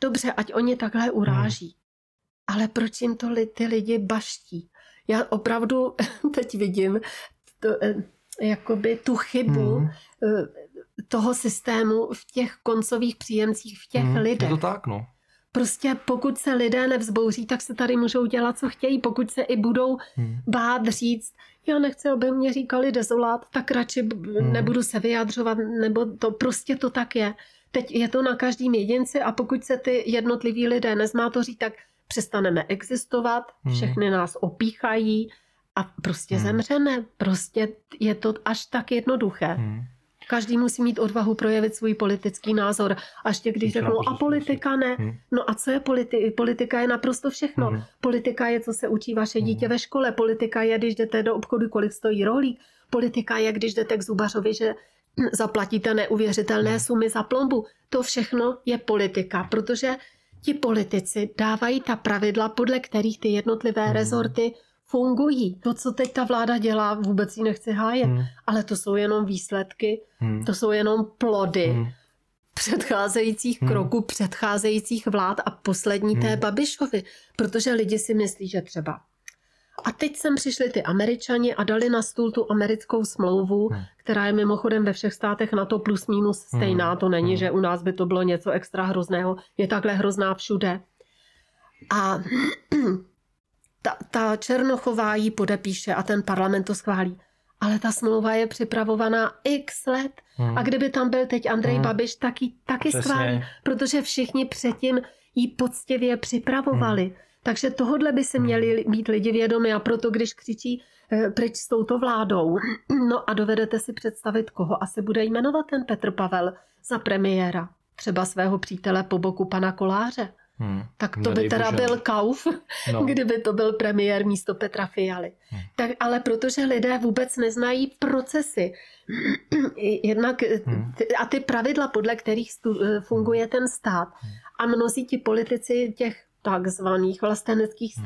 Dobře, ať oni takhle uráží. Hmm. Ale proč jim to ty lidi baští? Já opravdu teď vidím to, eh, jakoby tu chybu hmm. toho systému v těch koncových příjemcích, v těch hmm. lidech. Je to tak, no. Prostě pokud se lidé nevzbouří, tak se tady můžou dělat, co chtějí. Pokud se i budou hmm. bát říct, já nechci, aby mě říkali dezolát, tak radši hmm. nebudu se vyjadřovat, nebo to prostě to tak je. Teď je to na každém jedinci a pokud se ty jednotliví lidé nezmátoří, tak přestaneme existovat, hmm. všechny nás opíchají a prostě hmm. zemřeme. Prostě je to až tak jednoduché. Hmm. Každý musí mít odvahu projevit svůj politický názor. A ještě když řeknou, a politika ne. Hmm. No a co je politika? Politika je naprosto všechno. Hmm. Politika je, co se učí vaše dítě hmm. ve škole. Politika je, když jdete do obchodu, kolik stojí rohlík. Politika je, když jdete k zubařovi, že zaplatíte neuvěřitelné hmm. sumy za plombu. To všechno je politika, protože ti politici dávají ta pravidla, podle kterých ty jednotlivé hmm. rezorty fungují. To, co teď ta vláda dělá, vůbec ji nechci hájet, hmm. ale to jsou jenom výsledky, hmm. to jsou jenom plody hmm. předcházejících hmm. kroků, předcházejících vlád a poslední hmm. té Babišovi, protože lidi si myslí, že třeba a teď sem přišli ty američani a dali na stůl tu americkou smlouvu, hmm. která je mimochodem ve všech státech na to plus minus stejná. Hmm. To není, hmm. že u nás by to bylo něco extra hrozného. Je takhle hrozná všude. A ta, ta Černochová ji podepíše a ten parlament to schválí. Ale ta smlouva je připravovaná x let. Hmm. A kdyby tam byl teď Andrej hmm. Babiš, tak ji taky Přesně. schválí. Protože všichni předtím ji poctivě připravovali. Hmm. Takže tohodle by se měli být lidi vědomi a proto, když křičí eh, pryč s touto vládou, no a dovedete si představit, koho asi bude jmenovat ten Petr Pavel za premiéra. Třeba svého přítele po boku pana Koláře. Hmm. Tak to by teda bože. byl kauf, no. kdyby to byl premiér místo Petra Fialy. Hmm. Tak, ale protože lidé vůbec neznají procesy, jednak hmm. a ty pravidla, podle kterých eh, funguje ten stát hmm. a mnozí ti politici těch takzvaných vlasteneckých hmm.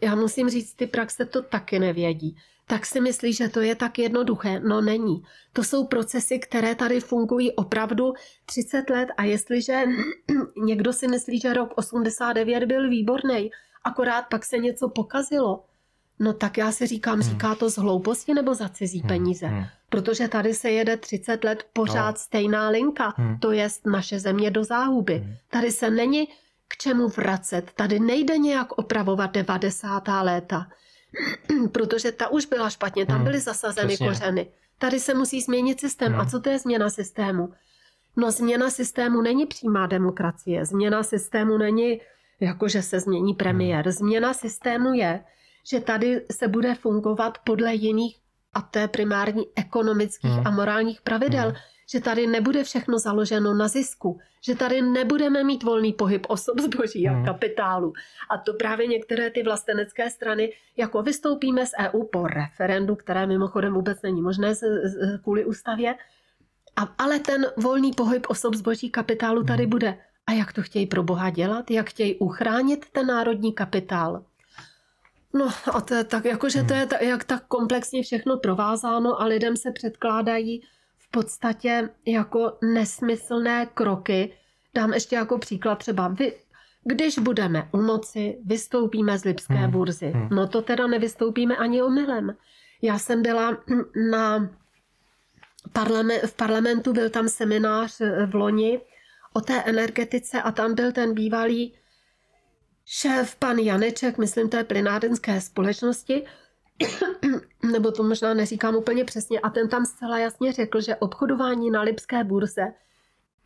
Já musím říct, ty praxe to taky nevědí. Tak si myslí, že to je tak jednoduché. No není. To jsou procesy, které tady fungují opravdu 30 let a jestliže někdo si myslí, že rok 89 byl výborný, akorát pak se něco pokazilo, no tak já si říkám, hmm. říká to z hlouposti nebo za cizí hmm. peníze. Hmm. Protože tady se jede 30 let pořád no. stejná linka, hmm. to je naše země do záhuby. Hmm. Tady se není k čemu vracet. Tady nejde nějak opravovat 90. léta, protože ta už byla špatně, tam hmm, byly zasazeny Přesně. kořeny. Tady se musí změnit systém. Hmm. A co to je změna systému? No změna systému není přímá demokracie. Změna systému není jako, že se změní premiér. Hmm. Změna systému je, že tady se bude fungovat podle jiných a to je primární ekonomických hmm. a morálních pravidel. Hmm že tady nebude všechno založeno na zisku, že tady nebudeme mít volný pohyb osob, zboží a hmm. kapitálu. A to právě některé ty vlastenecké strany, jako vystoupíme z EU po referendu, které mimochodem vůbec není možné kvůli ústavě, a, ale ten volný pohyb osob zboží kapitálu tady hmm. bude. A jak to chtějí pro Boha dělat? Jak chtějí uchránit ten národní kapitál? No a to je tak, jakože to je tak, jak tak komplexně všechno provázáno a lidem se předkládají podstatě jako nesmyslné kroky. Dám ještě jako příklad třeba vy, když budeme u moci, vystoupíme z Lipské hmm. burzy. Hmm. No to teda nevystoupíme ani omylem. Já jsem byla na parlament, v parlamentu, byl tam seminář v loni o té energetice a tam byl ten bývalý šéf pan Janeček, myslím, té plynárenské společnosti, nebo to možná neříkám úplně přesně, a ten tam zcela jasně řekl, že obchodování na Lipské burze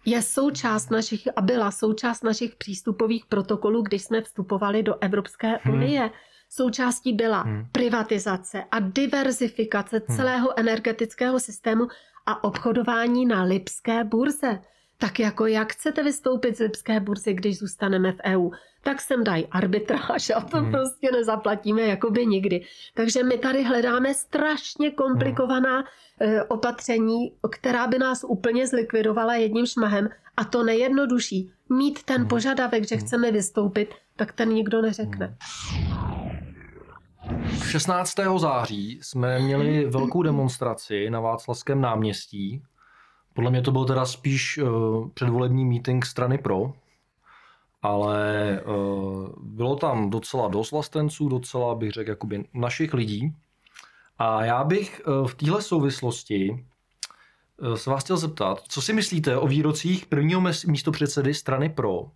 je součást našich a byla součást našich přístupových protokolů, když jsme vstupovali do Evropské hmm. unie. Součástí byla hmm. privatizace a diverzifikace hmm. celého energetického systému a obchodování na Lipské burze. Tak jako jak chcete vystoupit z Lipské burzy, když zůstaneme v EU? Tak sem dají arbitráž a to hmm. prostě nezaplatíme jakoby nikdy. Takže my tady hledáme strašně komplikovaná hmm. opatření, která by nás úplně zlikvidovala jedním šmahem a to nejjednodušší. Mít ten hmm. požadavek, že hmm. chceme vystoupit, tak ten nikdo neřekne. 16. září jsme měli velkou demonstraci na Václavském náměstí. Podle mě to byl teda spíš uh, předvolební meeting strany Pro, ale uh, bylo tam docela dost vlastenců, docela bych řekl jakoby našich lidí. A já bych uh, v téhle souvislosti uh, se vás chtěl zeptat, co si myslíte o výrocích prvního místopředsedy strany Pro, uh,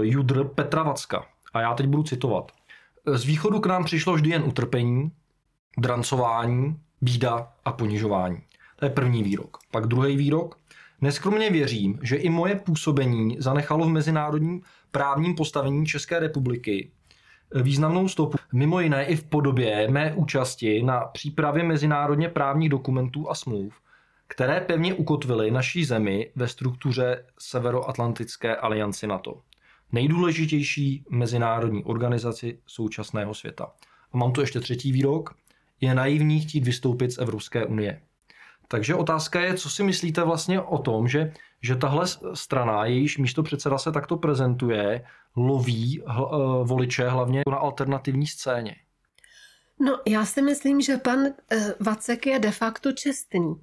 Judr Petra Vacka. A já teď budu citovat. Z východu k nám přišlo vždy jen utrpení, drancování, bída a ponižování. To je první výrok. Pak druhý výrok. Neskromně věřím, že i moje působení zanechalo v mezinárodním právním postavení České republiky významnou stopu, mimo jiné i v podobě mé účasti na přípravě mezinárodně právních dokumentů a smluv, které pevně ukotvily naší zemi ve struktuře Severoatlantické alianci NATO nejdůležitější mezinárodní organizaci současného světa. A mám tu ještě třetí výrok. Je naivní chtít vystoupit z Evropské unie. Takže otázka je, co si myslíte vlastně o tom, že, že tahle strana, jejíž místo předseda se takto prezentuje, loví hl, uh, voliče hlavně na alternativní scéně? No, já si myslím, že pan uh, Vacek je de facto čestný.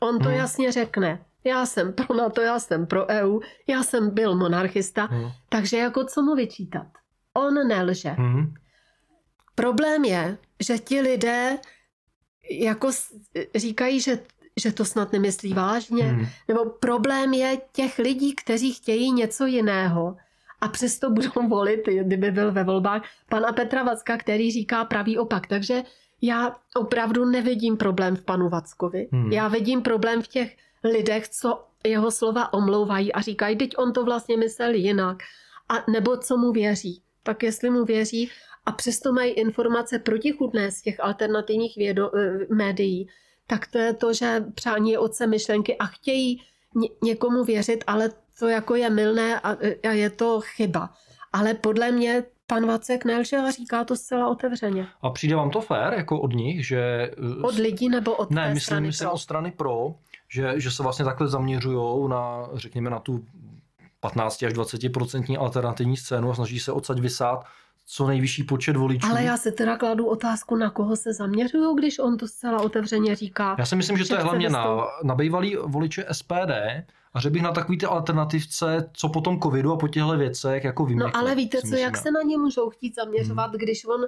On to hmm. jasně řekne já jsem pro NATO, já jsem pro EU, já jsem byl monarchista, hmm. takže jako co mu vyčítat? On nelže. Hmm. Problém je, že ti lidé jako říkají, že, že to snad nemyslí vážně, hmm. nebo problém je těch lidí, kteří chtějí něco jiného a přesto budou volit, kdyby byl ve volbách, pana Petra Vacka, který říká pravý opak. Takže já opravdu nevidím problém v panu Vackovi. Hmm. Já vidím problém v těch lidech, co jeho slova omlouvají a říkají, teď on to vlastně myslel jinak. A nebo co mu věří. Tak jestli mu věří a přesto mají informace protichudné z těch alternativních vědo, eh, médií, tak to je to, že přání je otce myšlenky a chtějí ně, někomu věřit, ale to jako je milné a, a je to chyba. Ale podle mě pan Vacek nelže a říká to zcela otevřeně. A přijde vám to fér, jako od nich, že... Eh, od lidí nebo od Ne, myslím, strany myslím pro? o strany pro, že, že se vlastně takhle zaměřují na, řekněme, na tu 15 až 20 procentní alternativní scénu a snaží se odsaď vysát co nejvyšší počet voličů. Ale já se teda kladu otázku, na koho se zaměřují, když on to zcela otevřeně říká. Já si myslím, že, že to je hlavně na, na bývalý voliče SPD a že bych na takový ty alternativce, co po tom covidu a po těchto věcech jako vyměkl. No ale víte co, jak se na ně můžou chtít zaměřovat, hmm. když on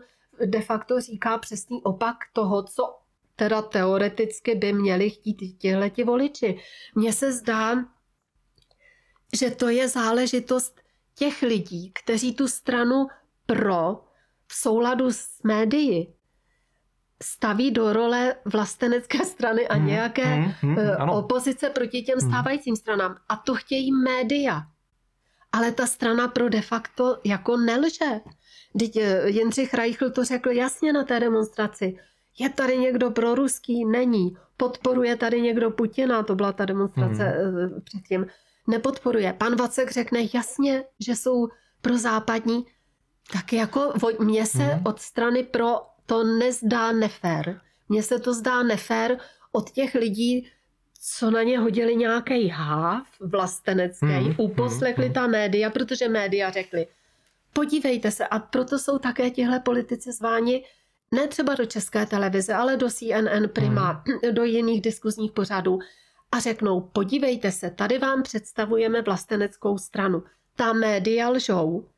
de facto říká přesný opak toho, co teda teoreticky by měli chtít těhleti voliči. Mně se zdá, že to je záležitost těch lidí, kteří tu stranu pro v souladu s médií staví do role vlastenecké strany a hmm, nějaké hmm, hmm, hmm, opozice proti těm stávajícím stranám. A to chtějí média. Ale ta strana pro de facto jako nelže. Teď eh, Jindřich Reichl to řekl jasně na té demonstraci. Je tady někdo pro ruský? Není. Podporuje tady někdo Putina? To byla ta demonstrace hmm. předtím. Nepodporuje. Pan Vacek řekne jasně, že jsou pro západní. Tak jako mně se hmm. od strany pro to nezdá nefér. Mně se to zdá nefér od těch lidí, co na ně hodili nějaký háv vlastenecký, hmm. uposlechli hmm. ta média, protože média řekli, podívejte se, a proto jsou také tihle politici zváni ne třeba do české televize, ale do CNN Prima, hmm. do jiných diskuzních pořadů a řeknou, podívejte se, tady vám představujeme vlasteneckou stranu. Ta média lžou.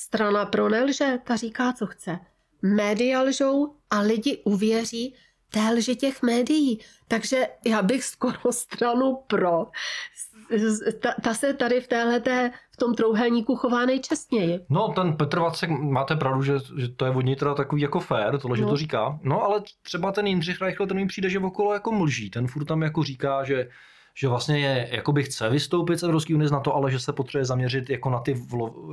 Strana pro nelže, ta říká, co chce. Média lžou a lidi uvěří té lži těch médií. Takže já bych skoro stranu pro ta, ta se tady v téhleté, v tom trouhelníku chová nejčestněji. No, ten Petr Vacek, máte pravdu, že, že to je od něj teda takový jako fér, tohle, no. že to říká. No, ale třeba ten Jindřich Reichl, ten mi přijde, že okolo jako mlží. Ten furt tam jako říká, že že vlastně je, jakoby chce vystoupit z Evropské unie z NATO, ale že se potřebuje zaměřit jako na ty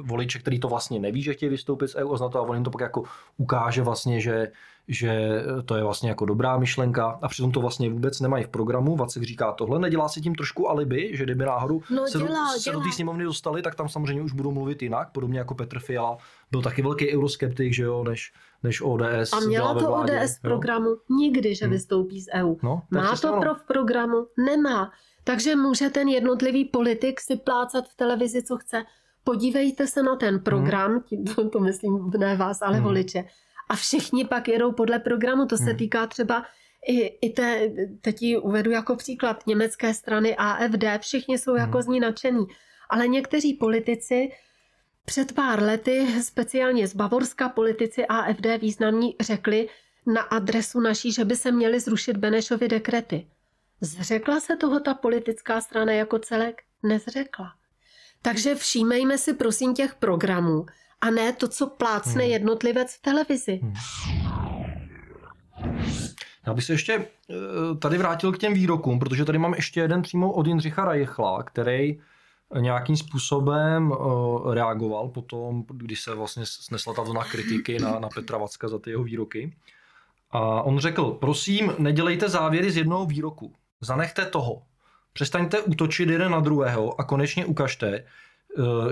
voliče, který to vlastně neví, že chtějí vystoupit z EU a z NATO a on jim to pak jako ukáže vlastně, že, že to je vlastně jako dobrá myšlenka a přitom to vlastně vůbec nemají v programu. Vacek říká tohle, nedělá si tím trošku alibi, že kdyby náhodou no, se, dělá, do, se do té sněmovny dostali, tak tam samozřejmě už budou mluvit jinak, podobně jako Petr Fiala byl taky velký euroskeptik, že jo, než, než ODS. A měla to vládě, ODS v programu jo? nikdy, že hmm. vystoupí z EU. No, Má to pro v programu? Nemá. Takže může ten jednotlivý politik si plácat v televizi, co chce. Podívejte se na ten program, hmm. tím, to, to myslím ne vás, ale hmm. voliče, a všichni pak jedou podle programu. To se hmm. týká třeba i, i té, teď ji uvedu jako příklad, německé strany AFD, všichni jsou jako hmm. z ní nadšení. Ale někteří politici před pár lety, speciálně z Bavorska, politici AFD významní řekli na adresu naší, že by se měly zrušit Benešovy dekrety. Zřekla se toho ta politická strana jako celek? Nezřekla. Takže všímejme si prosím těch programů a ne to, co plácne hmm. jednotlivec v televizi. Hmm. Já bych se ještě eh, tady vrátil k těm výrokům, protože tady mám ještě jeden přímo od Jindřicha Rajchla, který nějakým způsobem eh, reagoval potom, když se vlastně snesla ta vlna kritiky na, na Petra Vacka za ty jeho výroky. A on řekl, prosím, nedělejte závěry z jednoho výroku. Zanechte toho. Přestaňte útočit jeden na druhého a konečně ukažte, eh,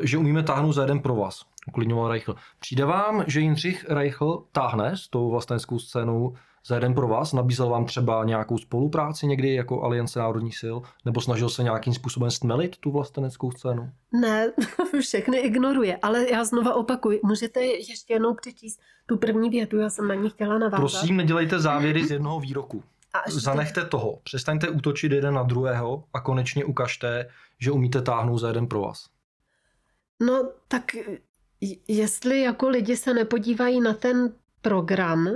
že umíme táhnout za jeden pro vás. Uklidňoval Reichl. Přijde vám, že Jindřich Reichl táhne s tou vlastenskou scénou za jeden pro vás? Nabízel vám třeba nějakou spolupráci někdy jako Aliance národních sil? Nebo snažil se nějakým způsobem stmelit tu vlasteneckou scénu? Ne, všechny ignoruje, ale já znova opakuji, můžete ještě jednou přečíst tu první větu, já jsem na ní chtěla navázat. Prosím, nedělejte závěry z jednoho výroku. A Zanechte toho, přestaňte útočit jeden na druhého a konečně ukažte, že umíte táhnout za jeden pro vás. No tak jestli jako lidi se nepodívají na ten program,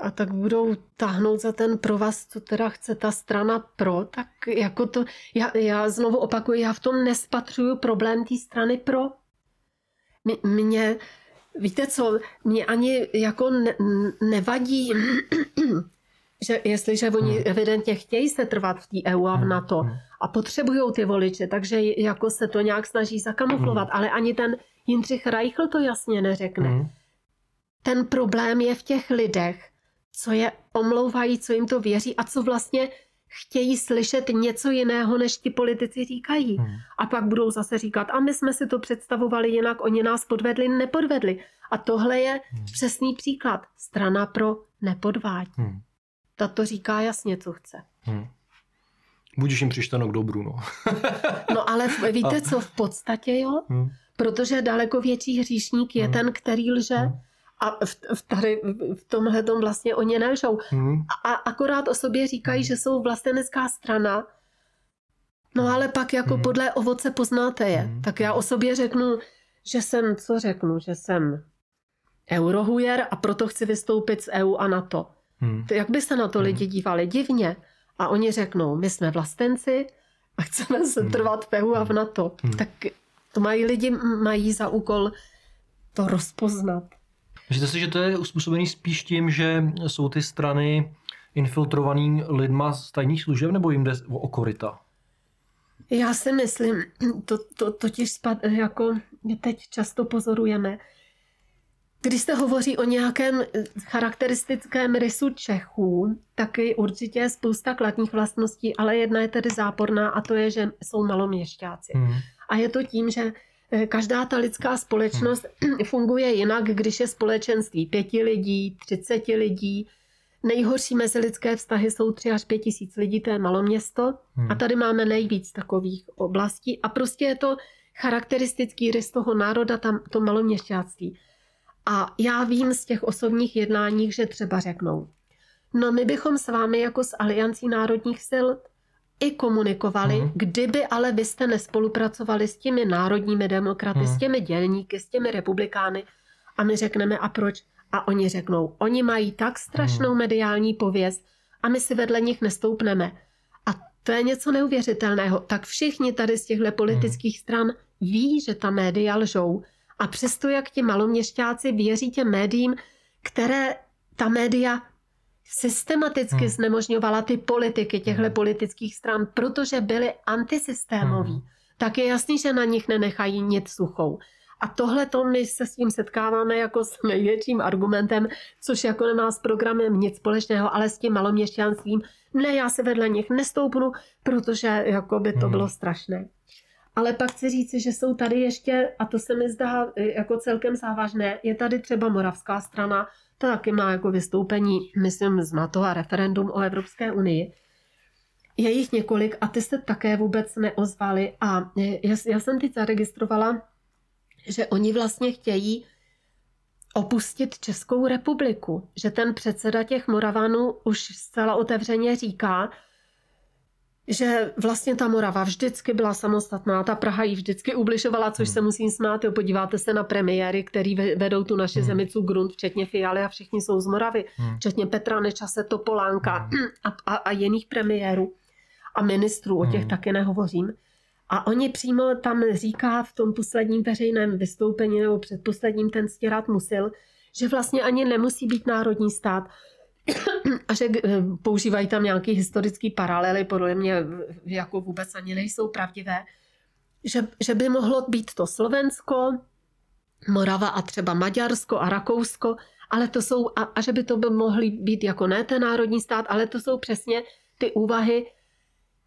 a tak budou táhnout za ten provaz, co teda chce ta strana pro, tak jako to, já, já znovu opakuju, já v tom nespatřuju problém té strany pro. Mě, víte co, mě ani jako ne, nevadí, že jestliže oni hmm. evidentně chtějí se trvat v té EU a v hmm. NATO hmm. a potřebují ty voliče, takže jako se to nějak snaží zakamuflovat, ale ani ten Jindřich Reichl to jasně neřekne. Ten problém je v těch lidech, co je omlouvají, co jim to věří a co vlastně chtějí slyšet něco jiného, než ti politici říkají. Hmm. A pak budou zase říkat, a my jsme si to představovali jinak, oni nás podvedli, nepodvedli. A tohle je hmm. přesný příklad. Strana pro nepodvádí. Hmm. Ta to říká jasně, co chce. Hmm. Budíš jim přišteno k dobru, no. no ale víte co, v podstatě jo, hmm. protože daleko větší hříšník je hmm. ten, který lže, hmm a v, v, tady, v tomhle tom vlastně oni nelžou. Hmm. A, a akorát o sobě říkají, hmm. že jsou vlastenecká strana, no hmm. ale pak jako hmm. podle ovoce poznáte je. Hmm. Tak já o sobě řeknu, že jsem, co řeknu, že jsem eurohujer a proto chci vystoupit z EU a NATO. Hmm. Jak by se na to hmm. lidi dívali? Divně. A oni řeknou, my jsme vlastenci a chceme se hmm. trvat v EU a v NATO. Hmm. Tak to mají lidi, mají za úkol to rozpoznat. Myslíte si, že to je uspůsobený spíš tím, že jsou ty strany infiltrovaný lidma z tajných služeb, nebo jim jde o okorita? Já si myslím, to, to totiž spad, jako teď často pozorujeme, když se hovoří o nějakém charakteristickém rysu Čechů, taky určitě je spousta kladních vlastností, ale jedna je tedy záporná a to je, že jsou maloměšťáci. Hmm. A je to tím, že Eh, každá ta lidská společnost hmm. funguje jinak, když je společenství pěti lidí, třiceti lidí. Nejhorší mezilidské vztahy jsou tři až pět tisíc lidí, to je malo město. Hmm. A tady máme nejvíc takových oblastí. A prostě je to charakteristický rys toho národa, tam to maloměšťáctví. A já vím z těch osobních jednání, že třeba řeknou, no my bychom s vámi jako s Aliancí národních sil i komunikovali, mm. kdyby ale vy jste nespolupracovali s těmi národními demokraty, mm. s těmi dělníky, s těmi republikány a my řekneme a proč? A oni řeknou, oni mají tak strašnou mm. mediální pověst a my si vedle nich nestoupneme. A to je něco neuvěřitelného. Tak všichni tady z těchto politických stran ví, že ta média lžou. A přesto, jak ti maloměšťáci věří těm médiím, které ta média systematicky hmm. znemožňovala ty politiky těchto hmm. politických stran, protože byly antisystémoví, hmm. tak je jasný, že na nich nenechají nic suchou. A tohle to my se s tím setkáváme jako s největším argumentem, což jako nemá s programem nic společného, ale s tím maloměšťanstvím. Ne, já se vedle nich nestoupnu, protože jako by to hmm. bylo strašné. Ale pak chci říci, že jsou tady ještě, a to se mi zdá jako celkem závažné, je tady třeba moravská strana, to taky má jako vystoupení, myslím, z NATO a referendum o Evropské unii. Je jich několik a ty se také vůbec neozvali a já, já jsem teď zaregistrovala, že oni vlastně chtějí opustit Českou republiku. Že ten předseda těch Moravanů už zcela otevřeně říká, že vlastně ta Morava vždycky byla samostatná, ta Praha ji vždycky ubližovala, což hmm. se musím smát. Jo, podíváte se na premiéry, který vedou tu naši hmm. zemicu grunt, včetně Fialy a všichni jsou z Moravy, hmm. včetně Petra Nečase, Topolánka hmm. a, a, a jiných premiérů a ministrů, o těch hmm. taky nehovořím. A oni přímo tam říká v tom posledním veřejném vystoupení nebo předposledním ten stěrat musil, že vlastně ani nemusí být národní stát, a že eh, používají tam nějaký historický paralely, podle mě jako vůbec ani nejsou pravdivé, že, že by mohlo být to Slovensko, Morava a třeba Maďarsko a Rakousko, ale to jsou, a, a že by to by mohly být jako ne ten národní stát, ale to jsou přesně ty úvahy,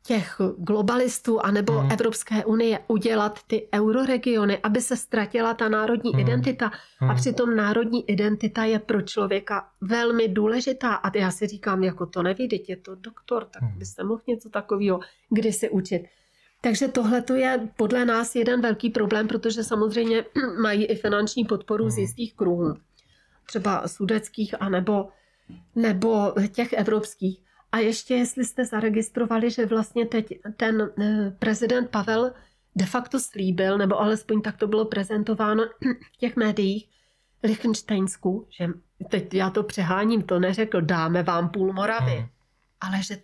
těch globalistů anebo hmm. Evropské unie udělat ty euroregiony, aby se ztratila ta národní hmm. identita. Hmm. A přitom národní identita je pro člověka velmi důležitá. A já si říkám, jako to neví, teď je to doktor, tak hmm. byste mohl něco takového kdysi učit. Takže tohle je podle nás jeden velký problém, protože samozřejmě mají i finanční podporu hmm. z jistých kruhů. Třeba sudeckých anebo nebo těch evropských. A ještě jestli jste zaregistrovali, že vlastně teď ten eh, prezident Pavel de facto slíbil, nebo alespoň tak to bylo prezentováno v těch médiích, Lichtensteinsku, že teď já to přeháním, to neřekl, dáme vám půl Moravy, hmm. ale že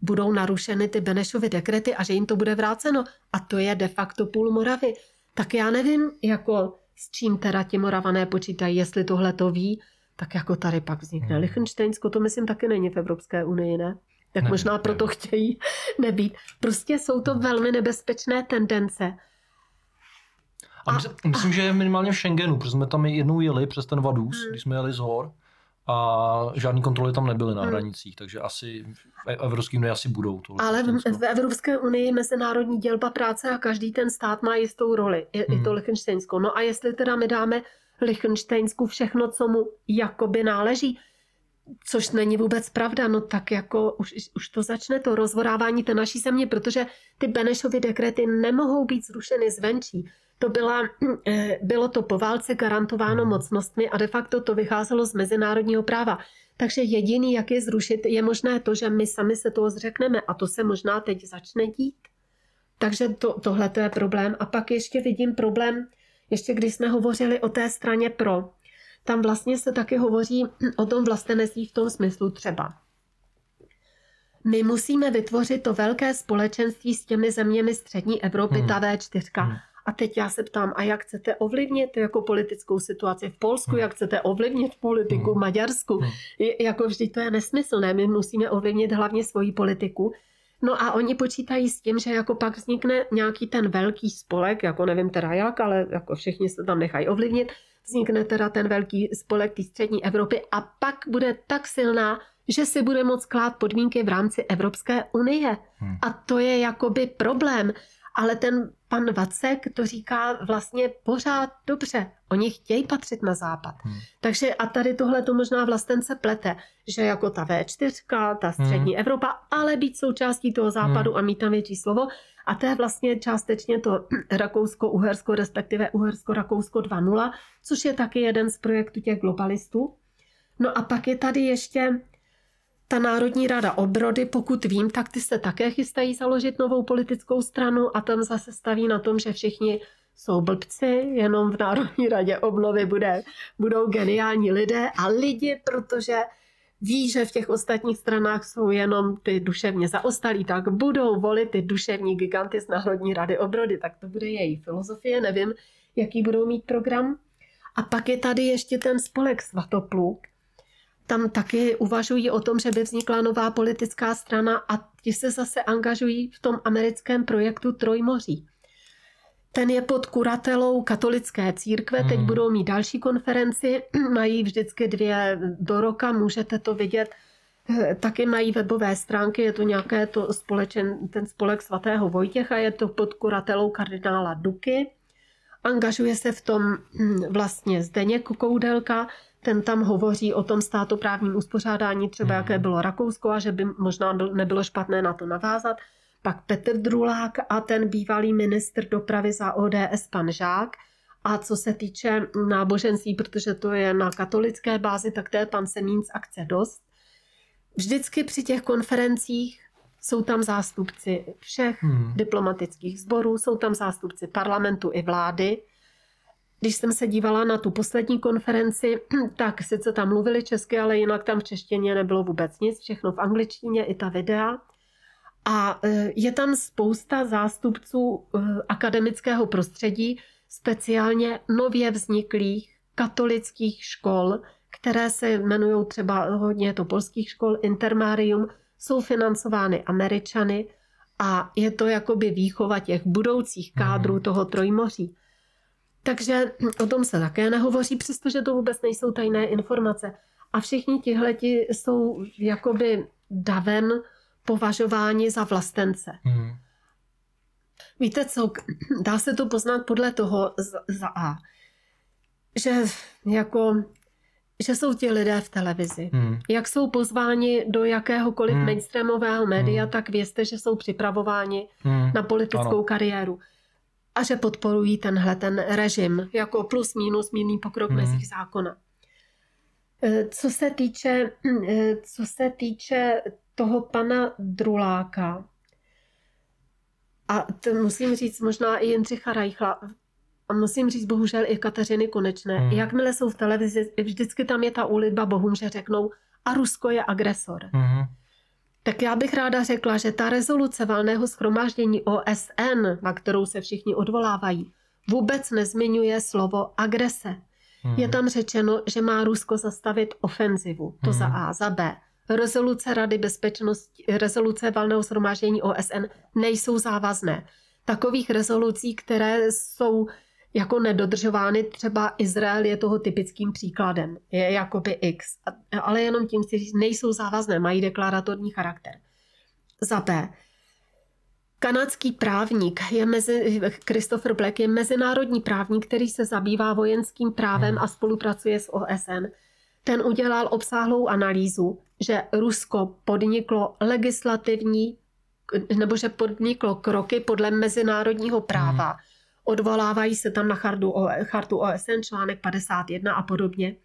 budou narušeny ty Benešovy dekrety a že jim to bude vráceno. A to je de facto půl Moravy. Tak já nevím, jako s čím teda ti Moravané počítají, jestli tohle to ví, tak jako tady pak vznikne. Hmm. Lichtensteinsko to myslím taky není v Evropské unii, ne? Tak možná proto chtějí nebýt. Prostě jsou to velmi nebezpečné tendence. A, a myslím, myslím, že minimálně v Schengenu, protože jsme tam jednou jeli přes ten Vadus, hmm. když jsme jeli z hor a žádný kontroly tam nebyly na hmm. hranicích, takže asi v Evropské unii asi budou. To Ale v, v Evropské unii mezinárodní dělba práce a každý ten stát má jistou roli, i, hmm. i to hmm. Lichtensteinsko. No a jestli teda my dáme Lichtensteinsku všechno, co mu jakoby náleží, což není vůbec pravda, no tak jako už, už to začne to rozvorávání té naší země, protože ty Benešovy dekrety nemohou být zrušeny zvenčí. To byla, eh, bylo to po válce garantováno hmm. mocnostmi a de facto to vycházelo z mezinárodního práva. Takže jediný, jak je zrušit, je možné to, že my sami se toho zřekneme a to se možná teď začne dít. Takže to, tohle je problém. A pak ještě vidím problém ještě když jsme hovořili o té straně pro, tam vlastně se taky hovoří o tom vlastenectví v tom smyslu třeba. My musíme vytvořit to velké společenství s těmi zeměmi střední Evropy, hmm. ta V4. Hmm. A teď já se ptám, a jak chcete ovlivnit jako politickou situaci v Polsku, hmm. jak chcete ovlivnit politiku hmm. v Maďarsku? Hmm. Jako vždyť to je nesmyslné, my musíme ovlivnit hlavně svoji politiku. No a oni počítají s tím, že jako pak vznikne nějaký ten velký spolek, jako nevím teda jak, ale jako všichni se tam nechají ovlivnit, vznikne teda ten velký spolek té střední Evropy a pak bude tak silná, že si bude moct klát podmínky v rámci Evropské unie. Hmm. A to je jakoby problém. Ale ten pan Vacek to říká vlastně pořád dobře. Oni chtějí patřit na západ. Hmm. Takže a tady tohle to možná vlastence plete, že jako ta V4, ta střední hmm. Evropa, ale být součástí toho západu hmm. a mít tam větší slovo. A to je vlastně částečně to Rakousko-Uhersko, respektive Uhersko-Rakousko 2.0, což je taky jeden z projektů těch globalistů. No a pak je tady ještě ta Národní rada obrody, pokud vím, tak ty se také chystají založit novou politickou stranu a tam zase staví na tom, že všichni jsou blbci, jenom v Národní radě obnovy bude, budou geniální lidé a lidi, protože ví, že v těch ostatních stranách jsou jenom ty duševně zaostalí, tak budou volit ty duševní giganty z Národní rady obrody. Tak to bude její filozofie, nevím, jaký budou mít program. A pak je tady ještě ten spolek Svatopluk, tam taky uvažují o tom, že by vznikla nová politická strana a ti se zase angažují v tom americkém projektu Trojmoří. Ten je pod kuratelou katolické církve, teď hmm. budou mít další konferenci, mají vždycky dvě do roka, můžete to vidět. Taky mají webové stránky, je to nějaké to společen, ten spolek svatého Vojtěcha, je to pod kuratelou kardinála Duky. Angažuje se v tom hm, vlastně Zdeněk Koudelka, ten tam hovoří o tom státoprávním uspořádání, třeba jaké mhm. bylo Rakousko a že by možná nebylo špatné na to navázat. Pak Petr Drulák a ten bývalý ministr dopravy za ODS pan Žák A co se týče náboženství, protože to je na katolické bázi, tak to je pan Semín z akce Dost. Vždycky při těch konferencích jsou tam zástupci všech hmm. diplomatických sborů, jsou tam zástupci parlamentu i vlády. Když jsem se dívala na tu poslední konferenci, tak sice tam mluvili česky, ale jinak tam v češtině nebylo vůbec nic, všechno v angličtině, i ta videa. A e, je tam spousta zástupců e, akademického prostředí, speciálně nově vzniklých katolických škol, které se jmenují třeba hodně to polských škol, Intermarium, jsou financovány Američany a je to jakoby výchova těch budoucích kádrů mhm. toho trojmoří. Takže o tom se také nehovoří, přestože to vůbec nejsou tajné informace. A všichni tihleti jsou jakoby davem považováni za vlastence. Hmm. Víte co, dá se to poznat podle toho za, za A, že jako že jsou ti lidé v televizi. Hmm. Jak jsou pozváni do jakéhokoliv hmm. mainstreamového média, hmm. tak vězte, že jsou připravováni hmm. na politickou ano. kariéru. A že podporují tenhle ten režim jako plus minus mírný pokrok hmm. mezi zákona. E, co se týče, e, co se týče toho pana Druláka, a to musím říct možná i Jindřicha Reichla, a musím říct bohužel i Kateřiny Konečné, hmm. jakmile jsou v televizi, vždycky tam je ta úlitba bohům, že řeknou a Rusko je agresor. Hmm. Tak já bych ráda řekla, že ta rezoluce valného schromáždění OSN, na kterou se všichni odvolávají, vůbec nezmiňuje slovo agrese. Hmm. Je tam řečeno, že má Rusko zastavit ofenzivu. To hmm. za A. Za B. Rezoluce Rady bezpečnosti, rezoluce valného shromáždění OSN nejsou závazné. Takových rezolucí, které jsou jako nedodržovány, třeba Izrael je toho typickým příkladem, je jakoby X, ale jenom tím si říct, nejsou závazné, mají deklaratorní charakter. Za B. Kanadský právník je mezi, Christopher Black je mezinárodní právník, který se zabývá vojenským právem a spolupracuje s OSN. Ten udělal obsáhlou analýzu, že Rusko podniklo legislativní nebo že podniklo kroky podle mezinárodního práva. Hmm odvolávají se tam na chartu, chartu OSN, článek 51 a podobně.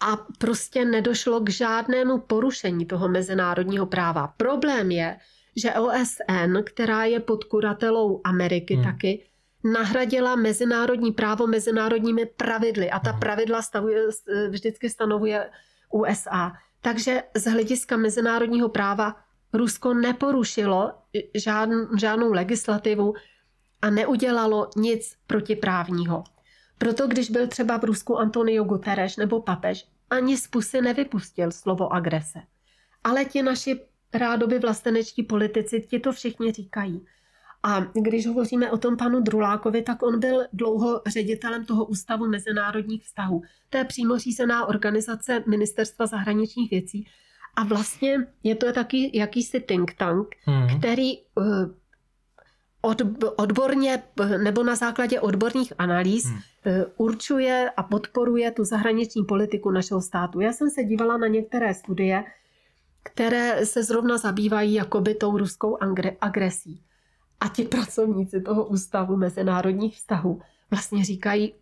A prostě nedošlo k žádnému porušení toho mezinárodního práva. Problém je, že OSN, která je pod kuratelou Ameriky hmm. taky, nahradila mezinárodní právo mezinárodními pravidly a ta hmm. pravidla stavuje, vždycky stanovuje USA. Takže z hlediska mezinárodního práva Rusko neporušilo žádn, žádnou legislativu, a neudělalo nic protiprávního. Proto když byl třeba v Rusku Antonio Guterres nebo papež, ani z pusy nevypustil slovo agrese. Ale ti naši rádoby vlastenečtí politici, ti to všichni říkají. A když hovoříme o tom panu Drulákovi, tak on byl dlouho ředitelem toho Ústavu mezinárodních vztahů. To je přímo řízená organizace Ministerstva zahraničních věcí. A vlastně je to taky jakýsi think tank, hmm. který uh, od, odborně nebo na základě odborných analýz hmm. Eh, určuje a podporuje tu zahraniční politiku našeho státu. Já jsem se dívala na některé studie, které se zrovna zabývají jakoby tou ruskou agresí. A ti pracovníci toho ústavu mezinárodních vztahů vlastně říkají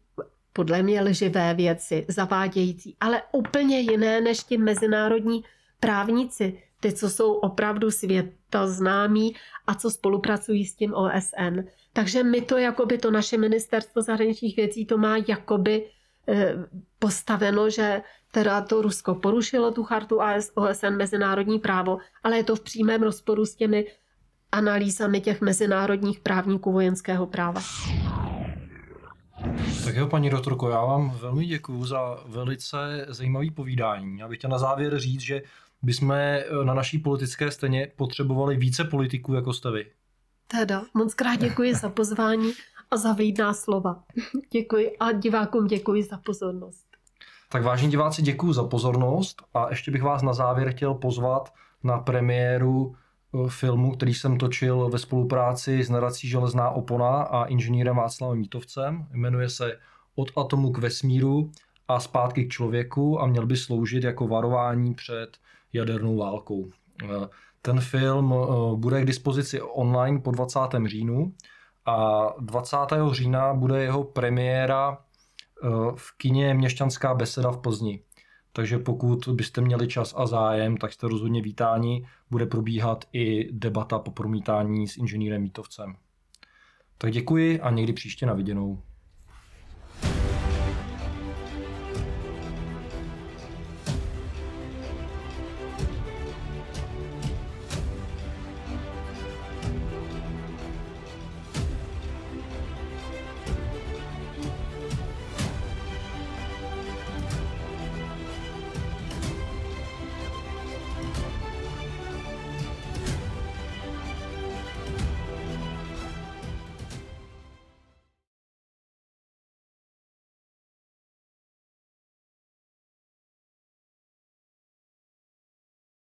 podle mě lživé věci, zavádějící, ale úplně jiné než ti mezinárodní právníci, ty, co jsou opravdu světoznámí a co spolupracují s tím OSN. Takže my to, jakoby to naše ministerstvo zahraničních věcí to má jakoby eh, postaveno, že teda to Rusko porušilo tu chartu OSN mezinárodní právo, ale je to v přímém rozporu s těmi analýzami těch mezinárodních právníků vojenského práva. Tak jo, paní doktorko, já vám velmi děkuji za velice zajímavý povídání. Já bych chtěl na závěr říct, že bychom eh, na naší politické scéně potřebovali více politiků, jako jste vy. Teda, moc krát děkuji za pozvání a za výdná slova. Děkuji a divákům děkuji za pozornost. Tak vážení diváci, děkuji za pozornost a ještě bych vás na závěr chtěl pozvat na premiéru eh, filmu, který jsem točil ve spolupráci s nadací Železná opona a inženýrem Václavem Mítovcem. Jmenuje se Od atomu k vesmíru a zpátky k člověku a měl by sloužit jako varování před jadernou válkou. Eh, ten film eh, bude k dispozici online po 20. říjnu a 20. října bude jeho premiéra eh, v kině Měšťanská beseda v Plzni. Takže pokud byste měli čas a zájem, tak jste rozhodně vítáni. Bude probíhat i debata po promítání s inženýrem Mítovcem. Tak děkuji a někdy příště na viděnou.